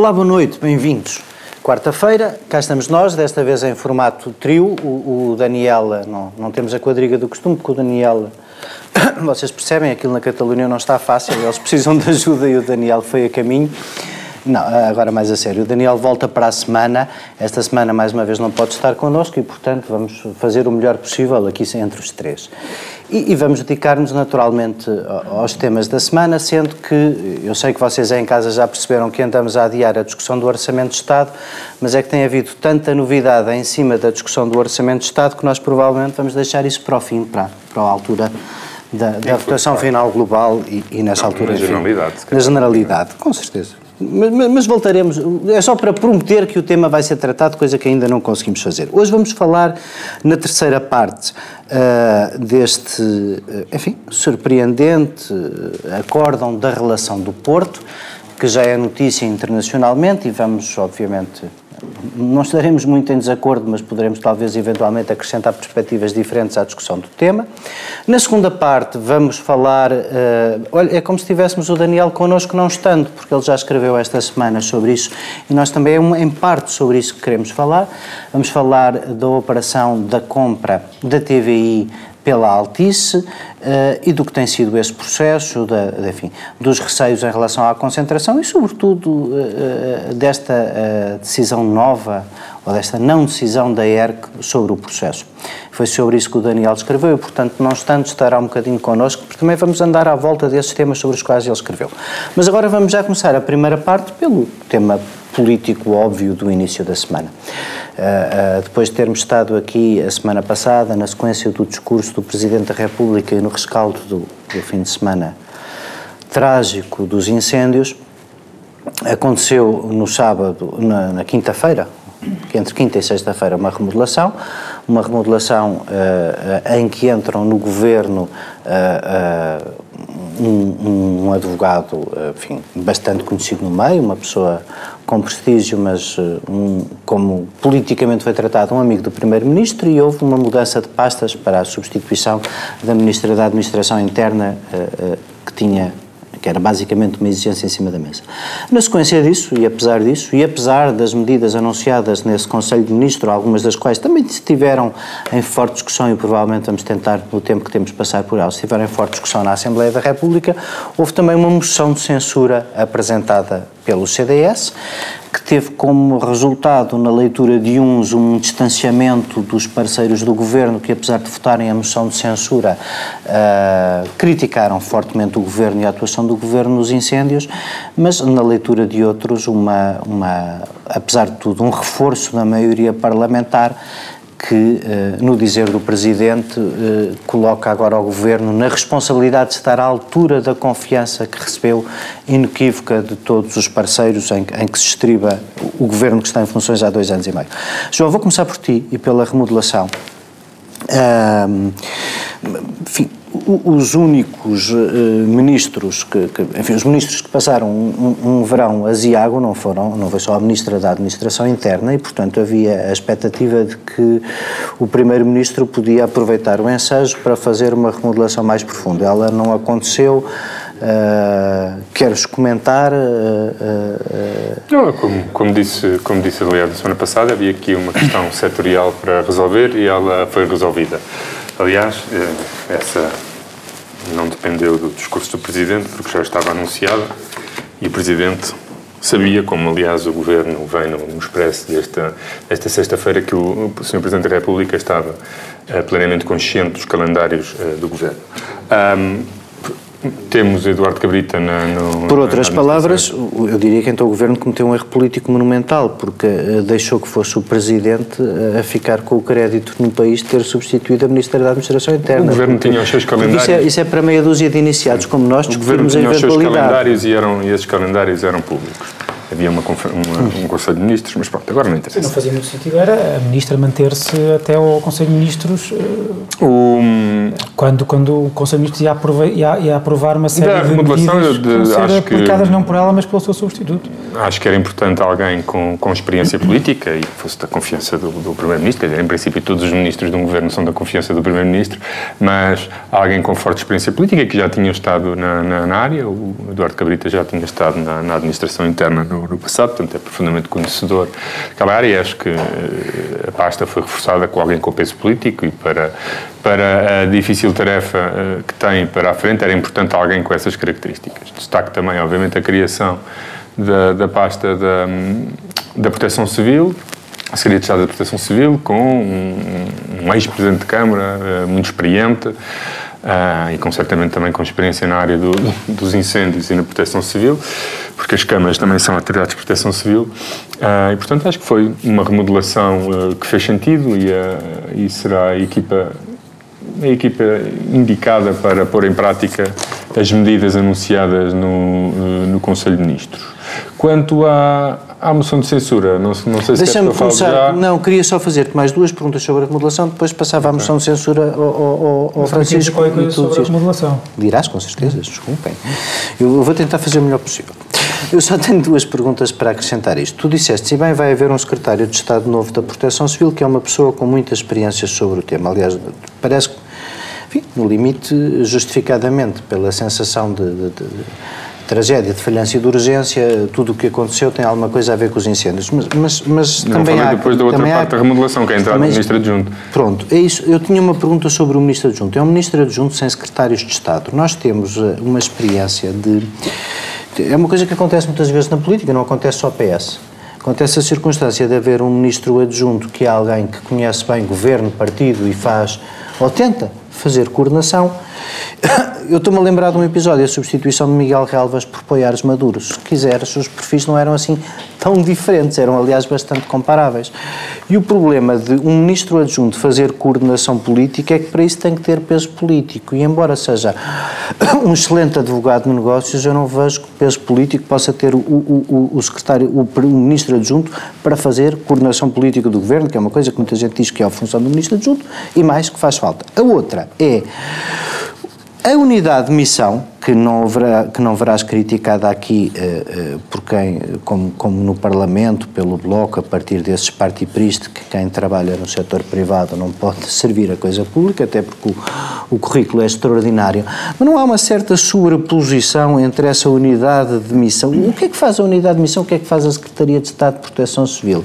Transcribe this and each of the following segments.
Olá, boa noite, bem-vindos. Quarta-feira, cá estamos nós, desta vez em formato trio. O, o Daniel, não, não temos a quadriga do costume, porque o Daniel, vocês percebem, aquilo na Catalunha não está fácil, eles precisam de ajuda e o Daniel foi a caminho. Não, agora mais a sério. O Daniel volta para a semana. Esta semana, mais uma vez, não pode estar connosco e, portanto, vamos fazer o melhor possível aqui entre os três. E, e vamos dedicar-nos naturalmente aos temas da semana, sendo que eu sei que vocês em casa já perceberam que andamos a adiar a discussão do Orçamento de Estado, mas é que tem havido tanta novidade em cima da discussão do Orçamento de Estado que nós provavelmente vamos deixar isso para o fim, para, para a altura da, da votação final global e, e nessa Não, altura. na enfim, generalidade. Na generalidade, com certeza. Mas, mas- voltaremos, é só para prometer que o tema vai ser tratado, coisa que ainda não conseguimos fazer. Hoje vamos falar na terceira parte ah, deste, ah, enfim, surpreendente ah, acórdão da relação do Porto, que já é notícia internacionalmente e vamos, obviamente, não estaremos muito em desacordo, mas poderemos talvez eventualmente acrescentar perspectivas diferentes à discussão do tema. Na segunda parte vamos falar, eh, olha, é como se tivéssemos o Daniel connosco não estando, porque ele já escreveu esta semana sobre isso e nós também é em parte sobre isso que queremos falar. Vamos falar da operação da compra da TVI pela Altice eh, e do que tem sido esse processo, da, de- enfim, dos receios em relação à concentração e, sobretudo, eh, desta eh, decisão nova ou desta não decisão da ERC sobre o processo. Foi sobre isso que o Daniel escreveu e, portanto, não estando, estará um bocadinho connosco, porque também vamos andar à volta desses temas sobre os quais ele escreveu. Mas agora vamos já começar a primeira parte pelo tema político óbvio do início da semana. Ah, ah, depois de termos estado aqui a semana passada, na sequência do discurso do Presidente da República e no rescaldo do, do fim de semana trágico dos incêndios, aconteceu no sábado, na, na quinta-feira, entre quinta e sexta-feira, uma remodelação, uma remodelação eh, em que entram no governo um, um advogado, eh, enfim, bastante conhecido no meio, uma pessoa com prestígio, mas eh, um, como politicamente foi tratado, um amigo do primeiro-ministro e houve uma mudança de pastas para a substituição da ministra da Administração Interna eh, que tinha que era basicamente uma exigência em cima da mesa. Na sequência disso, e apesar disso, e apesar das medidas anunciadas nesse Conselho de Ministros, algumas das quais também estiveram em forte discussão e provavelmente vamos tentar, no tempo que temos, passar por elas, estiveram em forte discussão na Assembleia da República, houve também uma moção de censura apresentada pelo CDS, que teve como resultado, na leitura de uns, um distanciamento dos parceiros do governo que, apesar de votarem a moção de censura, ah, criticaram fortemente o governo e a atuação do governo nos incêndios, mas na leitura de outros, uma, uma, apesar de tudo, um reforço da maioria parlamentar que, eh, no dizer do Presidente, eh, coloca agora o Governo na responsabilidade de estar à altura da confiança que recebeu inequívoca de todos os parceiros em, em que se estriba o Governo que está em funções há dois anos e meio. João, vou começar por ti e pela remodelação. Ahm, enfim, os únicos eh, ministros que, que- enfim, os ministros que passaram um, um- verão aziago não foram, não foi só a ministra da Administração Interna e, portanto, havia a expectativa de que o primeiro-ministro podia aproveitar o ensejo para fazer uma remodelação mais profunda. Ela não aconteceu. Ah, queres comentar? Ah, ah, Não, como, como disse, como disse aliás na semana passada, havia aqui uma questão setorial para resolver e ela foi resolvida. Aliás, eh, essa não dependeu do discurso do Presidente, porque já estava anunciada e o Presidente sabia, como aliás o Governo vem no, expresso desta, desta sexta-feira, que o, Sr. Presidente da República estava eh, plenamente consciente dos calendários eh, do Governo. Ahm, temos Eduardo Cabrita na, no, Por outras na palavras, o- eu diria que então o Governo cometeu um erro político monumental, porque eh, deixou que fosse o Presidente eh, a ficar com o crédito no país de ter substituído a Ministra da Administração Interna. O Governo Porque- tinha os seus calendários. Isso é, isso é para meia dúzia de iniciados como nós O governo discutirmos a tinha os seus eventualidade. calendários e, eram, e esses calendários eram públicos. Havia uma, uma- um Conselho de Ministros, mas pronto, agora não Não interessa. fazia muito sentido era a ministra manter-se até ao Conselho de Ministros eh, quando, quando o Conselho de Ministros ia, aprova- ia- ia aprovar uma série Da de medidas de- que ser acho que- aplicadas não por ela, mas pelo seu substituto. acho que era importante alguém com, com experiência política e que fosse da confiança do, do Primeiro-Ministro. Em princípio, todos os ministros de um governo são da confiança do Primeiro-Ministro, mas alguém com forte experiência política que já tinha estado na, na, na área. O Eduardo Cabrita já tinha estado na, na administração interna no, no, passado, portanto é profundamente conhecedor daquela área. E acho que eh, a pasta foi reforçada com alguém com peso político e para, para a difícil tarefa eh, que tem para a frente era importante alguém com essas características. Destaque também, obviamente, a criação da, da pasta da, da Proteção Civil, a Secretaria de Estado da Proteção Civil, com um, um ex-presidente de Câmara uh, muito experiente uh, e com certamente também com experiência na área do, dos incêndios e na proteção civil, porque as câmaras também são atividades de proteção civil. Uh, e, portanto, acho que foi uma remodelação que fez sentido e, e será a equipa a equipa indicada para pôr em prática as medidas anunciadas no, no Conselho de Ministros. Quanto à, à moção de censura, não, não sei se Deixa-me começar. Já. Não, queria só fazer-te mais duas perguntas sobre a remodelação, depois passava à moção de censura ao, ao, ao Francisco. Qualquer coisa sobre a remodelação. Dirás, com certeza, desculpem. Eu vou tentar fazer o melhor possível. Eu só tenho duas perguntas para acrescentar isto. Tu disseste, se bem vai haver um secretário de Estado novo da Proteção Civil, que é uma pessoa com muita experiência sobre o tema. Aliás, parece que, enfim, no limite, justificadamente, pela sensação de, de, de tragédia de falhança e de urgência, tudo o que aconteceu tem alguma coisa a ver com os incêndios. Mas, mas, mas Não, também há. depois da outra parte há, da remodelação, que é a entrada do Ministro Adjunto. Pronto, é isso. Eu tinha uma pergunta sobre o Ministro Adjunto. É um Ministro Adjunto sem secretários de Estado. Nós temos eh, uma experiência de é uma coisa que acontece muitas vezes na política, não acontece só PS. Acontece a circunstância de haver um ministro adjunto que é alguém que conhece bem governo, partido e faz, ou tenta fazer coordenação eu estou-me a lembrar de um episódio, a substituição de Miguel Relvas por Poiares Maduros. Se quiseres, os perfis não eram assim tão diferentes, eram aliás bastante comparáveis. E o problema de um ministro adjunto fazer coordenação política é que para isso tem que ter peso político. E embora seja um excelente advogado de negócios, eu não vejo que peso político possa ter o, o, o secretário, o, o ministro adjunto para fazer coordenação política do governo, que é uma coisa que muita gente diz que é a função do ministro adjunto, e mais que faz falta. A outra é a unidade de missão, que não, haverá, que não verás criticada aqui uh, uh, por quem, como, como, no Parlamento, pelo Bloco, a partir desses partipriste, que quem trabalha no setor privado não pode servir a coisa pública, até porque o, o currículo é extraordinário. Mas não há uma certa sobreposição entre essa unidade de missão. O que é que faz a unidade de missão? O que é que faz a Secretaria de Estado de Proteção Civil?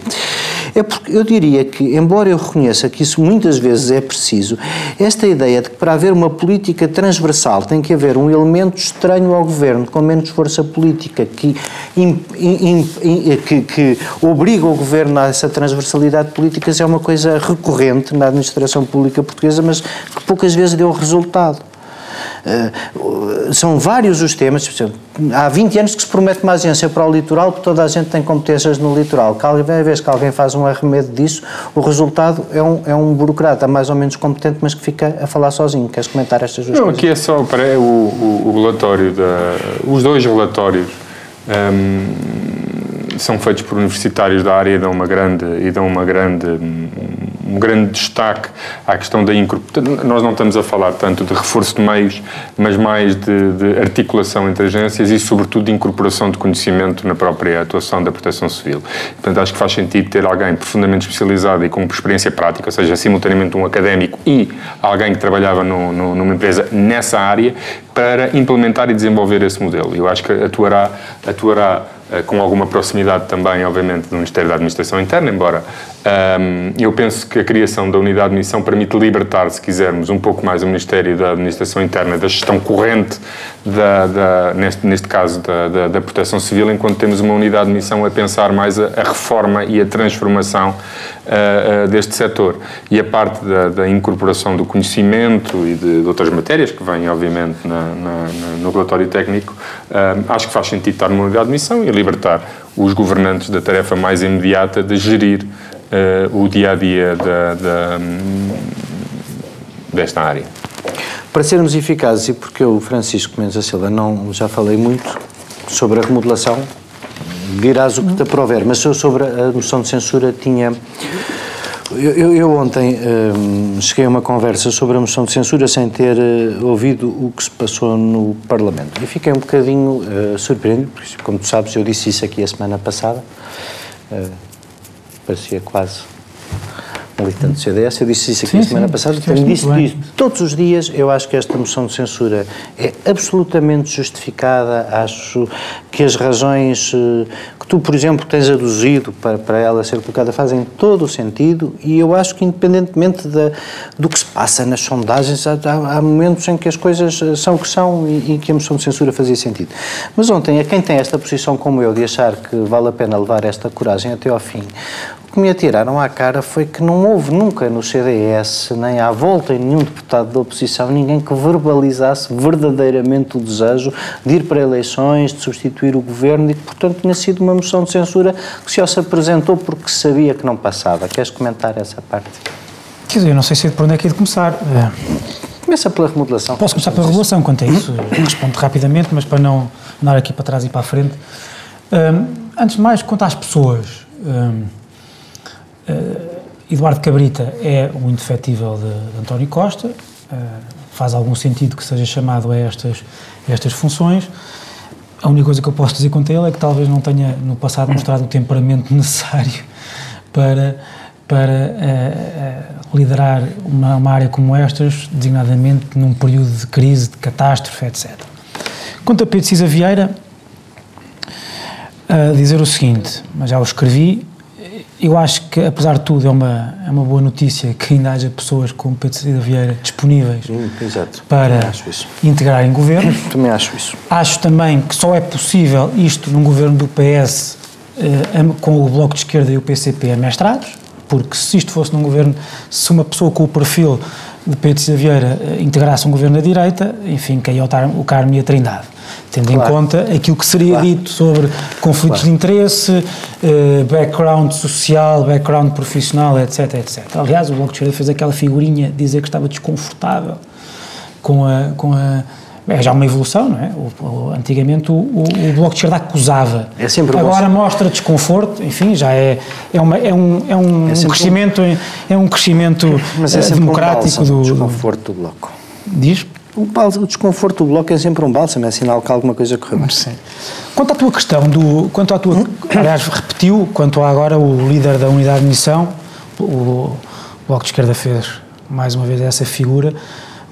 É porque eu diria que, embora eu reconheça que isso muitas vezes é preciso, esta ideia de que para haver uma política transversal tem que haver um elemento estranho ao governo, com menos força política, que, que, que obriga o governo a essa transversalidade de políticas, é uma coisa recorrente na administração pública portuguesa, mas que poucas vezes deu resultado. Uh, são vários os temas. Há 20 anos que se promete uma agência para o litoral, porque toda a gente tem competências no litoral. Cada vez que alguém faz um arremedo disso, o resultado é um, é um burocrata mais ou menos competente, mas que fica a falar sozinho. Queres comentar estas duas Não, coisas? aqui é só para o, o, o relatório, da, os dois relatórios. Um, são feitos por universitários da área e dão uma grande e dão uma grande um grande destaque à questão da incorporação. Nós não estamos a falar tanto de reforço de meios, mas mais de, de, articulação entre agências e, sobretudo, de incorporação de conhecimento na própria atuação da proteção civil. Portanto, acho que faz sentido ter alguém profundamente especializado e com experiência prática, ou seja, simultaneamente um académico e alguém que trabalhava no, no, numa empresa nessa área, para implementar e desenvolver esse modelo. Eu acho que atuará, atuará eh, com alguma proximidade também, obviamente, do Ministério da Administração Interna, embora um, eu penso que a criação da unidade de missão permite libertar, se quisermos, um pouco mais o Ministério da Administração Interna da gestão corrente, da, da neste, neste caso, da, da, da, Proteção Civil, enquanto temos uma unidade de missão a pensar mais a, a reforma e a transformação uh, uh, deste setor. E a parte da, da incorporação do conhecimento e de, de, outras matérias, que vêm, obviamente, na, na, no relatório técnico, uh, acho que faz sentido estar numa unidade de missão e libertar os governantes da tarefa mais imediata de gerir uh, o dia a dia da, da, desta área. Para sermos eficazes, e porque eu, Francisco Mendes da Silva, não, já falei muito sobre a remodelação, dirás o que te aprover, mas eu sobre a moção de censura tinha Eu, eu, eu ontem hum, cheguei a uma conversa sobre a moção de censura sem ter uh, ouvido o que se passou no Parlamento. E fiquei um bocadinho uh, surpreendido, porque, como tu sabes, eu disse isso aqui a semana passada. Uh, parecia quase militante do CDS, eu disse isso aqui sim, a semana sim, passada, tenho dito isso todos os dias, eu acho que esta moção de censura é absolutamente justificada, acho que as razões eh, que tu, por exemplo, tens aduzido para, para ela ser colocada fazem todo o sentido e eu acho que independentemente da, do que se passa nas sondagens, há, há, momentos em que as coisas eh, são o que são e, e que a moção de censura fazia sentido. Mas ontem, a quem tem esta posição como eu, de achar que vale a pena levar esta coragem até ao fim, que me atiraram à cara foi que não houve nunca no CDS, nem à volta em nenhum deputado da oposição, ninguém que verbalizasse verdadeiramente o desejo de ir para eleições, de substituir o governo e que, portanto, tinha sido uma moção de censura que só se apresentou porque sabia que não passava. Queres comentar essa parte? Quer dizer, eu não sei se é por onde é que é de começar. É. Começa pela remodelação. Posso começar pela regulação, quanto a isso. Respondo rapidamente, mas para não andar aqui para trás e para a frente. Um, antes de mais, quanto às pessoas. Um, Uh, Eduardo Cabrita é um indefetível de, de António Costa, uh, faz algum sentido que seja chamado a estas, estas funções. A única coisa que eu posso dizer quanto a ele é que talvez não tenha no passado mostrado o temperamento necessário para, para uh, liderar uma, uma, área como estas, designadamente num período de crise, de catástrofe, etc. Quanto a Pedro Cisa Vieira, dizer o seguinte, mas já o escrevi, eu acho que, apesar de tudo, é uma, é uma boa notícia que ainda haja pessoas como Pedro Cida Vieira disponíveis hum, para integrar em governo. Também acho isso. Acho também que só é possível isto num governo do PS eh, com o Bloco de Esquerda e o PCP amestrados, porque se isto fosse num governo, se uma pessoa com o perfil de Pedro Cida Vieira eh, integrasse um governo da direita, enfim, caiu o Carmo e a Trindade tendo claro. em conta aquilo que seria claro. dito sobre conflitos claro. de interesse, uh, background social, background profissional, etc, etc. Aliás, o Bloco de Esquerda fez aquela figurinha dizer que estava desconfortável com a, com a é já uma evolução, não é? O, o, antigamente o, o, Bloco de Esquerda acusava. É sempre Agora mostra desconforto, enfim, já é, é, uma, é um, é um, é crescimento, um... é um crescimento Mas é democrático um do. desconforto do Bloco. Diz? o, o desconforto do bloco é sempre um bálsamo, é sinal que alguma coisa correu bem. Sim. Quanto à tua questão, do, quanto à tua, aliás, repetiu, quanto a agora o líder da unidade de missão, o, Bloco de Esquerda fez mais uma vez essa figura,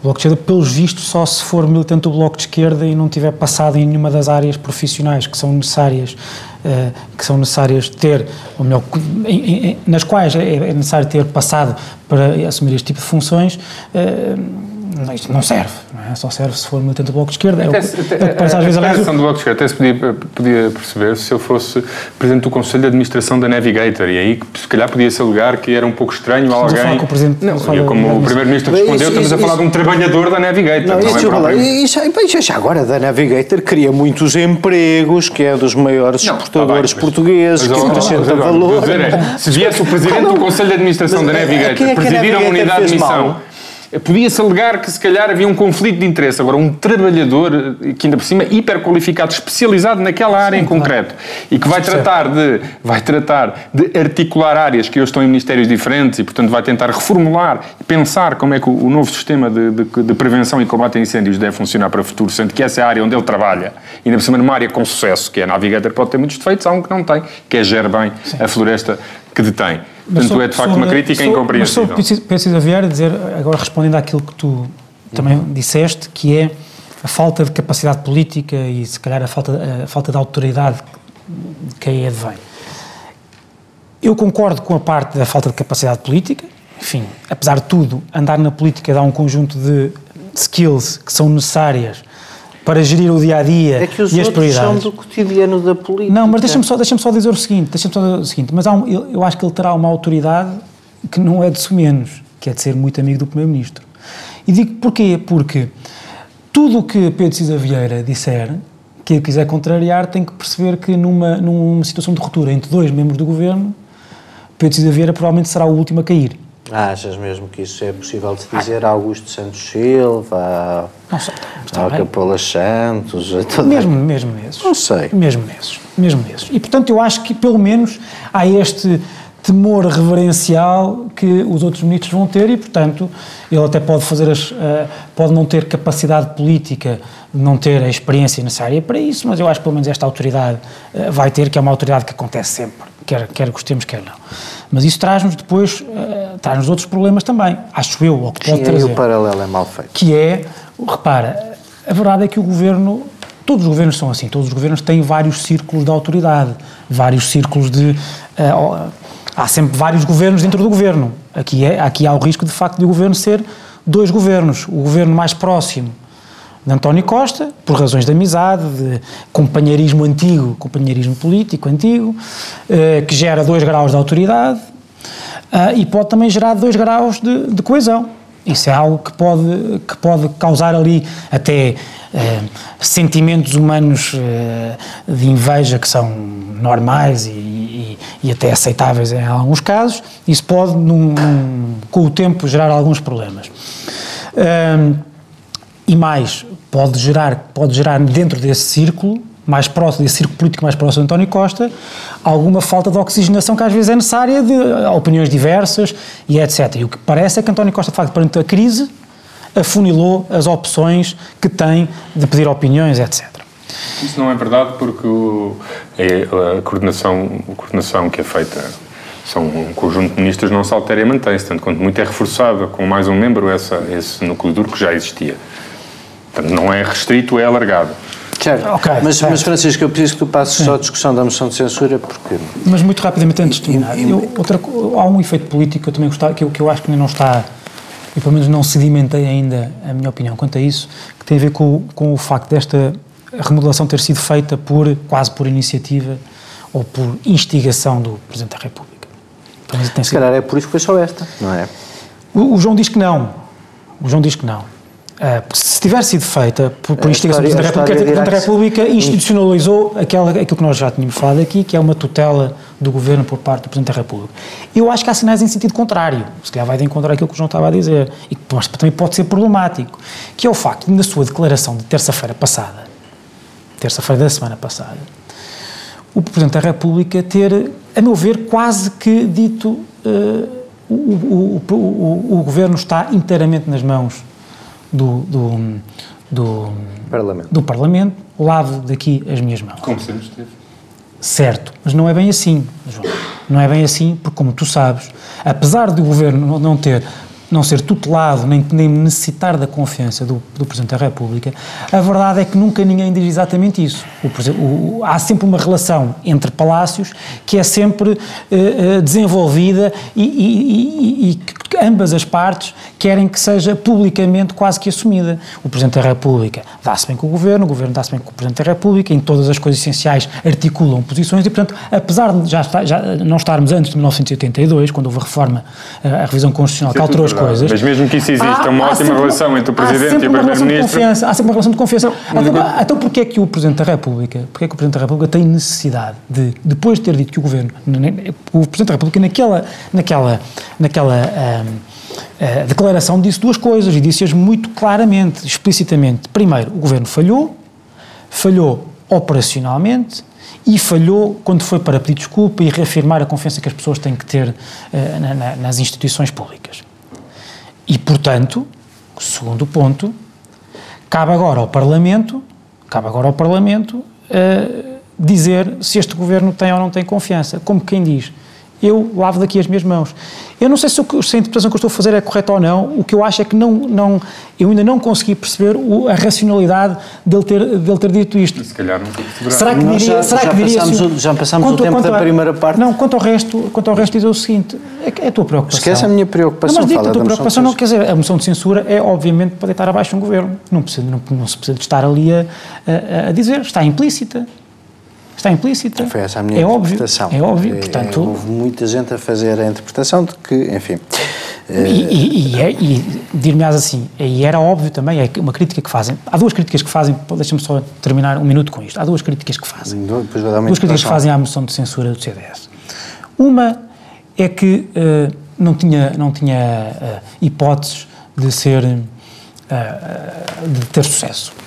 Bloco de Esquerda, pelos vistos, só se for militante do Bloco de Esquerda e não tiver passado em nenhuma das áreas profissionais que são necessárias, uh, que são necessárias ter, ou melhor, em, em, nas quais é, é necessário ter passado para assumir este tipo de funções, uh, isto não serve, não é? Só serve se for militante do Bloco de Esquerda. É até, o, até, parece, às vezes, a do Bloco de Esquerda até se podia, podia perceber se eu fosse Presidente do Conselho de Administração da Navigator e aí se calhar podia-se alegar que era um pouco estranho estamos alguém... Com o Presidente, não, como o Primeiro-Ministro respondeu, isso, estamos isso, a falar isso, de um trabalhador da Navigator. Não, não é isso, isso, isso, agora da Navigator cria muitos empregos, que é dos maiores não, exportadores tá bem, portugueses, mas, que acrescenta valor. Dizer, é, se viesse o Presidente do Conselho de Administração da Navigator é presidir a unidade de missão podia-se alegar que se calhar havia um conflito de interesse. Agora, um trabalhador, que ainda por cima, hiperqualificado, especializado naquela área Sim, em concreto, claro. e que vai tratar, de, vai tratar de articular áreas que hoje estão em ministérios diferentes e, portanto, vai tentar reformular e pensar como é que o, o novo sistema de, de, de, prevenção e combate a incêndios deve funcionar para o futuro, sendo que essa é a área onde ele trabalha, e ainda por cima numa área com sucesso, que é a Navigator, pode ter muitos defeitos, há um que não tem, que é gerir bem Sim. a floresta que detém. Portanto, é de facto uma crítica incompreensível. Mas só preciso Vieira dizer, agora respondendo àquilo que tu também uhum. disseste, que é a falta de capacidade política e se calhar a falta, a falta de autoridade que aí advém. Eu concordo com a parte da falta de capacidade política, enfim, apesar de tudo, andar na política dá um conjunto de skills que são necessárias para gerir o dia a dia é que os e as prioridades. são do cotidiano da política. Não, mas deixa-me só, deixa só dizer o seguinte, deixa só dizer o seguinte, mas um, eu, eu, acho que ele terá uma autoridade que não é de menos, que é de ser muito amigo do primeiro-ministro. E digo porquê? Porque tudo o que Pedro Cisa Vieira disser, que ele quiser contrariar, tem que perceber que numa, numa situação de ruptura entre dois membros do governo, Pedro Cisa Vieira provavelmente será o último a cair. Achas mesmo que isso é possível de dizer a Augusto Santos Silva, não sei, ao Capola Santos, a toda... mesmo, mesmo nesses. Não sei. Mesmo nesses, mesmo nesses. E portanto eu acho que pelo menos há este temor reverencial que os outros ministros vão ter e, portanto, ele até pode fazer as, uh, pode não ter capacidade política, não ter a experiência necessária para isso, mas eu acho que pelo menos esta autoridade uh, vai ter, que é uma autoridade que acontece sempre, quer, quer gostemos, quer não. Mas isso traz-nos depois, uh, traz-nos outros problemas também, acho eu, ou que pode Sim, trazer. o paralelo é mal feito. Que é, repara, a verdade é que o governo Todos os governos são assim, todos os governos têm vários círculos de autoridade, vários círculos de. Uh, há sempre vários governos dentro do governo. Aqui, é, aqui há o risco, de facto, de o governo ser dois governos. O governo mais próximo de António Costa, por razões de amizade, de companheirismo antigo, companheirismo político antigo, uh, que gera dois graus de autoridade uh, e pode também gerar dois graus de, de coesão. Isso é algo que pode, que pode causar ali até eh, sentimentos humanos eh, de inveja que são normais e, e, e, até aceitáveis em alguns casos. Isso pode, num, num, com o tempo, gerar alguns problemas. Eh, e mais, pode gerar, pode gerar dentro desse círculo mais próximo, desse círculo político mais próximo de António Costa, alguma falta de oxigenação que às vezes é necessária de opiniões diversas e etc. E o que parece é que António Costa, de facto, perante a crise, afunilou as opções que tem de pedir opiniões, etc. Isso não é verdade porque o, é, a, coordenação, a coordenação que é feita são um conjunto de ministros não se altera e mantém-se, tanto quanto muito é reforçada com mais um membro essa, esse núcleo duro que já existia. Portanto, não é restrito, é alargado. Certo. Okay, mas, certo. mas, Francisco, eu preciso que tu passes Sim. só a discussão da moção de censura, porque... Mas muito rapidamente, antes de terminar, eu, outra, há um efeito político que eu também gostava, que eu, que eu acho que ainda não está, e pelo menos não sedimentei ainda a minha opinião quanto a isso, que tem a ver com, com o facto desta remodelação ter sido feita por, quase por iniciativa ou por instigação do Presidente da República. Se calhar é por isso que foi só esta, não é? O, o João diz que não. O João diz que não. Uh, se tiver sido feita por, por instigação do Presidente da República, da República institucionalizou aquela, aquilo que nós já tínhamos falado aqui, que é uma tutela do Governo por parte do Presidente da República. Eu acho que há sinais em sentido contrário, se calhar vai de encontrar aquilo que o João estava a dizer, e que também pode ser problemático, que é o facto de, na sua declaração de terça-feira passada, terça-feira da semana passada, o Presidente da República ter, a meu ver, quase que dito uh, o, o, o, o Governo está inteiramente nas mãos do, do, do, Parlamento. do Parlamento, lavo daqui as minhas mãos. Como sempre esteve. Certo, mas não é bem assim, João. Não é bem assim, porque, como tu sabes, apesar do governo não ter não ser tutelado, nem, nem necessitar da confiança do, do, Presidente da República, a verdade é que nunca ninguém diz exatamente isso. O, o, há sempre uma relação entre palácios que é sempre uh, desenvolvida e, e, e, e ambas as partes querem que seja publicamente quase que assumida. O Presidente da República dá-se bem com o Governo, o Governo dá-se bem com o Presidente da República, em todas as coisas essenciais articulam posições e, portanto, apesar de já, já não estarmos antes de 1982, quando houve a reforma, a revisão constitucional que alterou as coisas... Mas mesmo que isso exista, há, uma ótima relação entre o Presidente e o Primeiro-Ministro... Há sempre uma relação de confiança. Então, então porquê é que o Presidente da República, porquê é que o Presidente da República tem necessidade de, depois de ter dito que o Governo, o Presidente da República naquela, naquela, naquela a declaração disse duas coisas e disse-as muito claramente, explicitamente. Primeiro, o governo falhou, falhou operacionalmente e falhou quando foi para pedir desculpa e reafirmar a confiança que as pessoas têm que ter uh, na, na, nas instituições públicas. E, portanto, segundo ponto, cabe agora ao Parlamento, cabe agora ao Parlamento uh, dizer se este governo tem ou não tem confiança. Como quem diz, eu lavo daqui as minhas mãos. Eu não sei se, o, se a interpretação que eu estou a fazer é correta ou não, o que eu acho é que não, não, eu ainda não consegui perceber o, a racionalidade dele ter, dele ter dito isto. Se calhar não Será que diria, já, será já que diria passamos, o, já passámos o tempo da a, primeira parte? Não, quanto ao resto, quanto ao resto dizer o seguinte, é, é a tua preocupação. Esquece a minha preocupação, não, mas fala a tua preocupação não quer dizer, a moção de censura é obviamente para deitar abaixo um governo, não, precisa, não, não se precisa de estar ali a, a, a dizer, está implícita está implícita. Foi essa a minha é interpretação. Óbvio, é óbvio, portanto... É, houve muita gente a fazer a interpretação de que, enfim... E, e, e, é, e dir-me-ás assim, e era óbvio também, é uma crítica que fazem, há duas críticas que fazem, deixa-me só terminar um minuto com isto, há duas críticas que fazem, duas críticas que fazem à moção de censura do CDS. Uma é que uh, não tinha, não tinha uh, hipóteses de ser, uh, de ter sucesso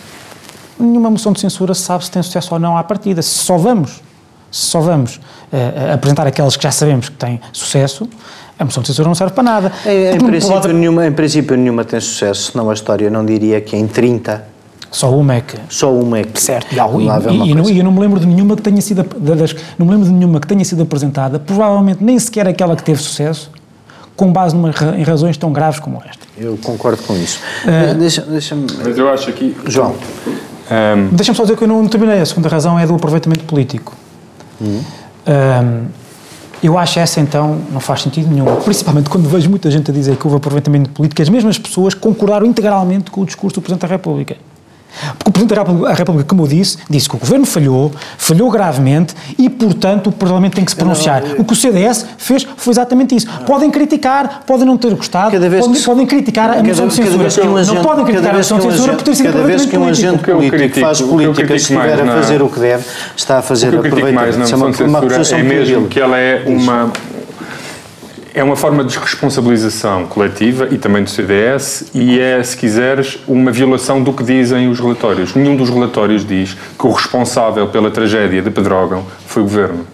nenhuma moção de censura sabe se tem sucesso ou não à partida. Se só vamos, Se só vamos uh, apresentar aquelas que já sabemos que têm sucesso, a moção de censura não serve para nada. Em, em princípio, nenhuma, em princípio, nenhuma tem sucesso, senão a história não diria que em 30 só uma é que. Só uma é que. Certo. E, e, e, não, e, eu não me lembro de nenhuma que tenha sido. Das, não me lembro de nenhuma que tenha sido apresentada, provavelmente nem sequer aquela que teve sucesso, com base numa, em razões tão graves como esta. Eu concordo com isso. Uh, deixa, deixa Mas eu acho aqui. João. Um, Deixa-me só dizer que eu não terminei. A segunda razão é do aproveitamento político. Hum. Um, eu acho essa então não faz sentido nenhum, principalmente quando vejo muita gente a dizer que houve aproveitamento político, as mesmas pessoas concordaram integralmente com o discurso do Presidente da República. Porque o Presidente da República, como eu disse, disse que o Governo falhou, falhou gravemente e, portanto, o Parlamento tem que se pronunciar. O que o CDS fez foi exatamente isso. Podem criticar, podem não ter gostado, podem, que, podem, criticar a moção de censura. não podem criticar a moção de censura por ter sido Cada vez que um agente político que faz política estiver a fazer o que deve, está a fazer aproveitamento. O que eu critico mais na moção de censura é mesmo que ela é uma é uma forma de responsabilização coletiva e também do CDS e é, se quiseres, uma violação do que dizem os relatórios. Nenhum dos relatórios diz que o responsável pela tragédia de Pedrógão foi o Governo.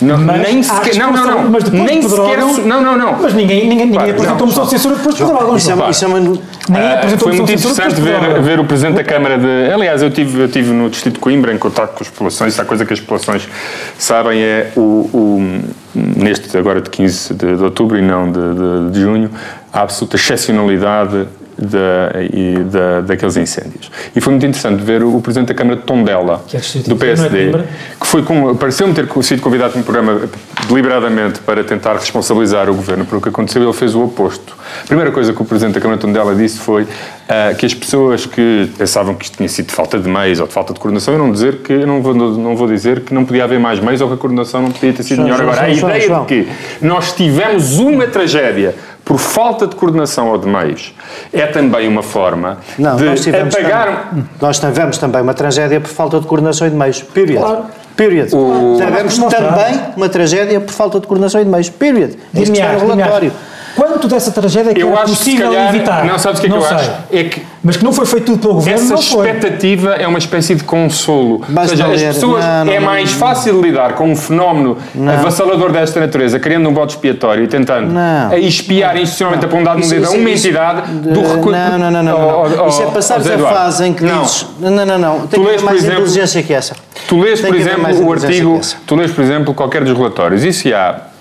Não, mas nem sequer. Não, não, não. Mas depois nem de Pedrógão, sequer. Não, não, não. Mas ninguém, ninguém, ninguém apresentou moção de censura depois de Pedrógão. Isso, é, isso é uma. Ninguém apresentou Foi muito interessante ver, ver o Presidente da Câmara de. Aliás, eu tive, eu tive no Distrito de Coimbra em contato com as populações. Essa coisa que as populações sabem é o, o neste agora de 15 de, de outubro e não de, de, de junho, a absoluta excepcionalidade da, e da, daqueles incêndios. E foi muito interessante ver o, o Presidente da Câmara de Tondela, é do PSD, é que foi com, pareceu-me ter sido convidado no programa deliberadamente para tentar responsabilizar o Governo por o que aconteceu, ele fez o oposto. A primeira coisa que o Presidente da Câmara de Tondela disse foi uh, que as pessoas que pensavam que isto tinha sido de falta de meios ou de falta de coordenação, eu não, dizer que, eu não, vou, não vou dizer que não podia haver mais meios ou que a coordenação não podia ter sido João, melhor. João, Agora, João, a ideia de que nós tivemos uma tragédia por falta de coordenação ou de meios, é também uma forma não, de nós apagar... Também, nós tivemos também uma tragédia por falta de coordenação e de meios. Period. Claro. Period. O... Tivemos também uma tragédia por falta de coordenação e de meios. Period. Este é o relatório. Quanto dessa tragédia é que eu era possível calhar, evitar? Não, sabes o que é que eu sei. acho? É que mas que não foi feito tudo pelo governo, Essa expectativa é uma espécie de consolo. Basta Ou seja, as pessoas não, não, é mais não, fácil lidar com um fenómeno avassalador desta natureza, criando um voto expiatório e tentando a espiar institucionalmente apontado no dedo a uma entidade do recurso. Não, não, não, não. Isso é passares a fase em que dizes. Não, não, não. Tem tu lês, mais exemplo, inteligência que essa. Tu lês, por exemplo, o artigo. Tu lês, por exemplo, qualquer dos relatórios. E se há.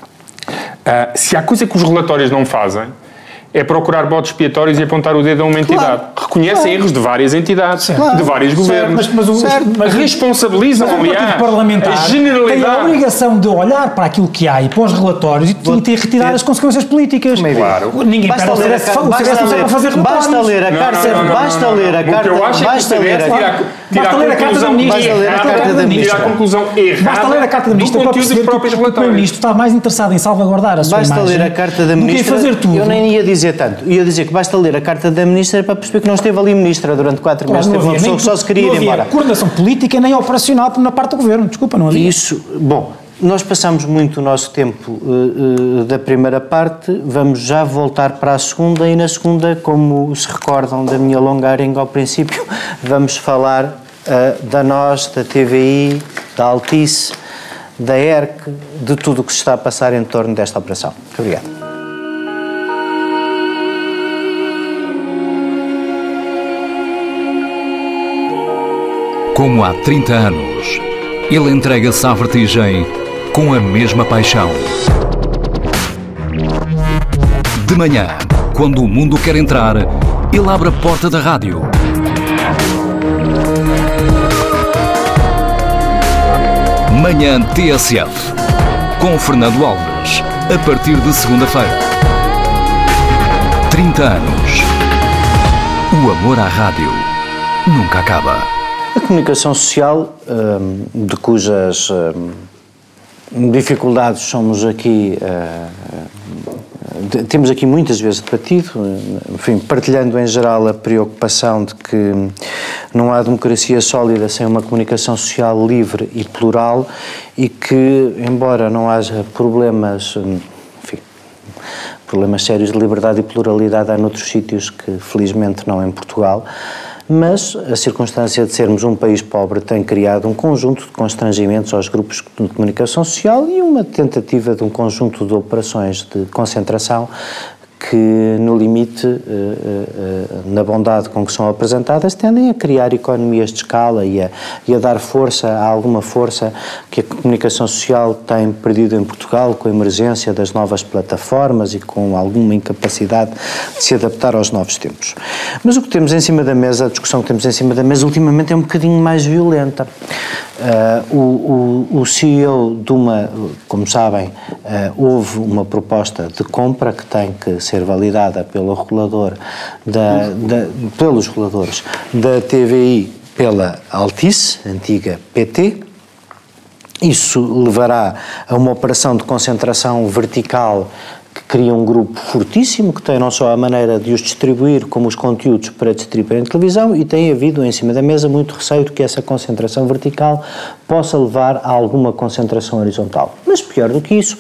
Uh, se há coisa que os relatórios não fazem, é procurar botes expiatórios e apontar o dedo a uma entidade. Claro. Reconhecem claro. erros de várias entidades, claro. de vários governos. Certo. Mas, mas, certo. mas responsabilizam, mas aliás, parlamentar a generalidade. Tem a obrigação de olhar para aquilo que há e para os relatórios e, e retirar as consequências políticas. Claro. Ninguém basta ler a, para fazer relatórios. Basta ler a carta, basta ler a carta, basta ler a Basta ler a carta da ministra. Tirar a conclusão errada Basta ler a carta da ministra para perceber que o Primeiro-Ministro está mais interessado em salvaguardar a sua imagem Basta ler a carta da ministra. fazer tudo. Eu nem ia dizer tanto. Ia dizer que basta ler a carta da ministra para perceber que não esteve ali ministra durante quatro meses. Teve uma pessoa que só se queria ir embora. coordenação política nem operacional na parte do governo. Desculpa, não havia. Isso, bom, nós passamos muito o nosso tempo uh, uh, da primeira parte, vamos já voltar para a segunda e na segunda, como se recordam da minha longa arenga ao princípio, vamos falar uh, da nós, da TVI, da Altice, da ERC, de tudo o que se está a passar em torno desta operação. Muito obrigado. Como há 30 anos, ele entrega-se à vertigem com a mesma paixão. De manhã, quando o mundo quer entrar, ele abre a porta da rádio. Manhã TSF, com Fernando Alves, a partir de segunda-feira. 30 anos. O amor à rádio nunca acaba. A comunicação social, hum, de cujas hum, dificuldades somos aqui hum, temos aqui muitas vezes debatido, enfim, partilhando em geral a preocupação de que não há democracia sólida sem uma comunicação social livre e plural e que, embora não haja problemas, enfim, problemas sérios de liberdade e pluralidade há noutros sítios que felizmente não em Portugal, mas a circunstância de sermos um país pobre tem criado um conjunto de constrangimentos aos grupos de comunicação social e uma tentativa de um conjunto de operações de concentração que, no limite, eh, eh, eh, na bondade com que são apresentadas, tendem a criar economias de escala e a, e a dar força, a alguma força que a comunicação social tem perdido em Portugal com a emergência das novas plataformas e com alguma incapacidade de se adaptar aos novos tempos. Mas o que temos em cima da mesa, a discussão que temos em cima da mesa ultimamente é um bocadinho mais violenta. Uh, o, o, o, CEO de uma, como sabem, uh, houve uma proposta de compra que tem que ser validada pelo regulador, da, da, pelos reguladores da TVI pela Altice, antiga PT. Isso levará a uma operação de concentração vertical cria um grupo fortíssimo que tem não só a maneira de os distribuir, como os conteúdos para distribuir em televisão e tem havido em cima da mesa muito receio de que essa concentração vertical possa levar a alguma concentração horizontal. Mas pior do que isso,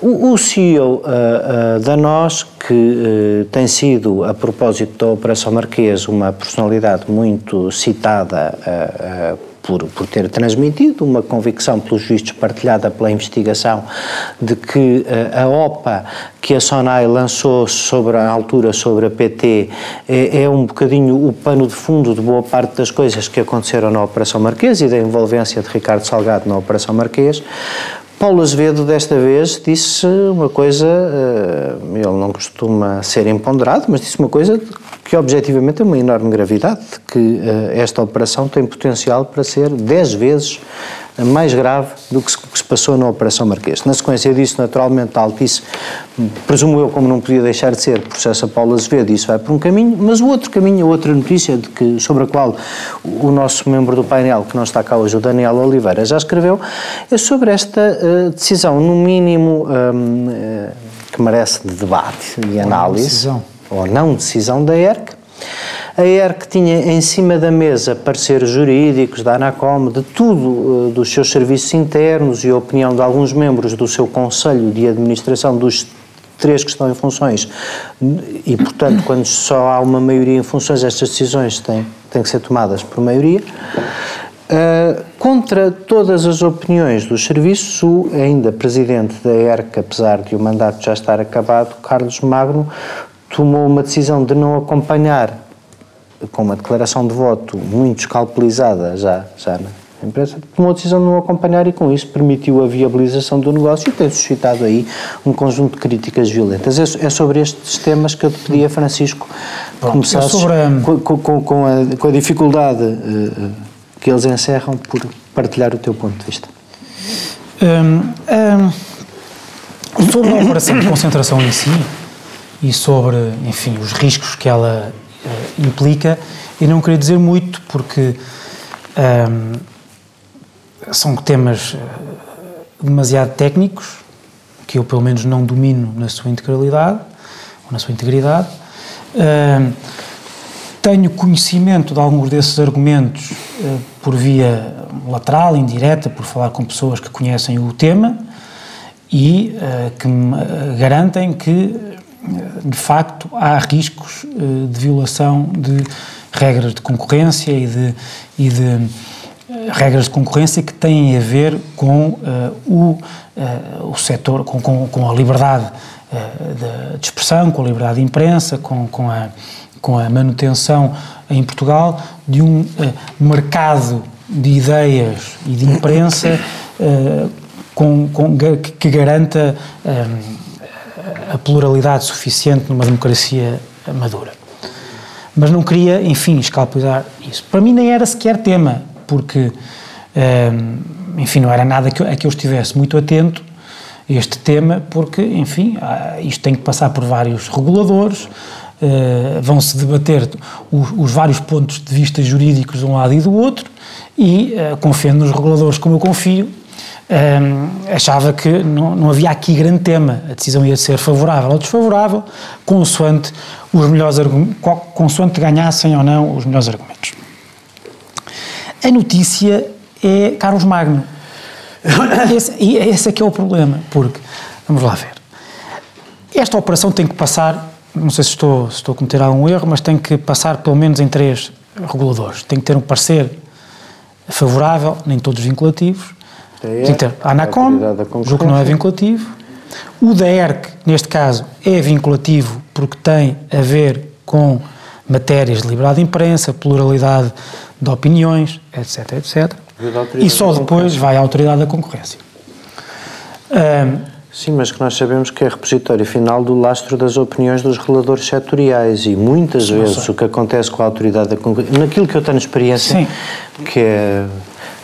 o, o CEO uh, uh, da NOS, que uh, tem sido, a propósito da Operação Marquês, uma personalidade muito citada uh, uh, por, por ter transmitido uma convicção, pelos vistos partilhada pela investigação, de que uh, a OPA que a SONAI lançou sobre a altura sobre a PT é, é, um bocadinho o pano de fundo de boa parte das coisas que aconteceram na Operação Marquês e da envolvência de Ricardo Salgado na Operação Marquês. Paulo Azevedo, desta vez, disse uma coisa, eh, ele não costuma ser imponderado, mas disse uma coisa que objetivamente é uma enorme gravidade, que eh, esta operação tem potencial para ser 10 vezes mais grave do que se, passou na Operação Marquês. Na sequência disso, naturalmente, a Altice, presumo eu, como não podia deixar de ser, processa Paulo Azevedo isso vai por um caminho, mas o outro caminho, a outra notícia de que, sobre a qual o nosso membro do painel, que não está cá hoje, o Daniel Oliveira, já escreveu, é sobre esta uh, decisão, no mínimo, um, uh, que merece de debate e análise, ou não decisão da ERC, a ERC tinha em cima da mesa pareceres jurídicos da ANACOM, de tudo, eh, dos seus serviços internos e a opinião de alguns membros do seu Conselho de Administração dos três que estão em funções e, portanto, quando só há uma maioria em funções, estas decisões têm, têm que ser tomadas por maioria. Uh, contra todas as opiniões dos serviços, o ainda presidente da ERC, apesar de o mandato já estar acabado, Carlos Magno, tomou uma decisão de não acompanhar com uma declaração de voto muito escalpelizada já, já na empresa, tomou a decisão de não acompanhar e com isso permitiu a viabilização do negócio e tem suscitado aí um conjunto de críticas violentas. É, é sobre estes temas que eu te pedi a Francisco começar com, com, com, a, com a dificuldade uh, que eles encerram por partilhar o teu ponto de vista. Um, um, sobre a operação de concentração em si e sobre, enfim, os riscos que ela uh, implica, e não queria dizer muito, porque um, são temas uh, demasiado técnicos, que eu pelo menos não domino na sua integralidade, ou na sua integridade. Uh, tenho conhecimento de alguns desses argumentos uh, por via lateral, indireta, por falar com pessoas que conhecem o tema e que me garantem que de facto, há riscos eh, de violação de regras de concorrência e de, e de eh, regras de concorrência que têm a ver com uh, o, o setor, com, com, com a liberdade de expressão, com a liberdade de imprensa, com, com, a, com a manutenção em Portugal de um mercado de ideias e de imprensa com, com, que garanta a pluralidade suficiente numa democracia madura. Mas não queria, enfim, escalpelizar isso. Para mim nem era sequer tema, porque, ehm, enfim, não era nada a que eu estivesse muito atento a este tema, porque, enfim, isto tem que passar por vários reguladores, Uh, vão-se debater os, os, vários pontos de vista jurídicos de um lado e do outro, e uh, confiando nos reguladores como eu confio, um, achava que não, não, havia aqui grande tema. A decisão ia ser favorável ou desfavorável, consoante os melhores consoante ganhassem ou não os melhores argumentos. A notícia é Carlos Magno. Esse, e esse é que é o problema, porque, vamos lá ver, esta operação tem que passar, não sei se estou, se estou a cometer algum erro, mas tem que passar pelo menos em três reguladores. Tem que ter um parecer favorável, nem todos vinculativos. É, a ANACOM, Autoridade da julgo que não é vinculativo. O da ERC, neste caso, é vinculativo porque tem a ver com matérias de liberdade de imprensa, pluralidade de opiniões, etc, etc. E só depois vai à Autoridade da Concorrência. Ahm, Sim, mas que nós sabemos que é repositório final do lastro das opiniões dos relatores setoriais e muitas vezes o que acontece com a autoridade da concorrência, naquilo que eu tenho experiência, Sim. que é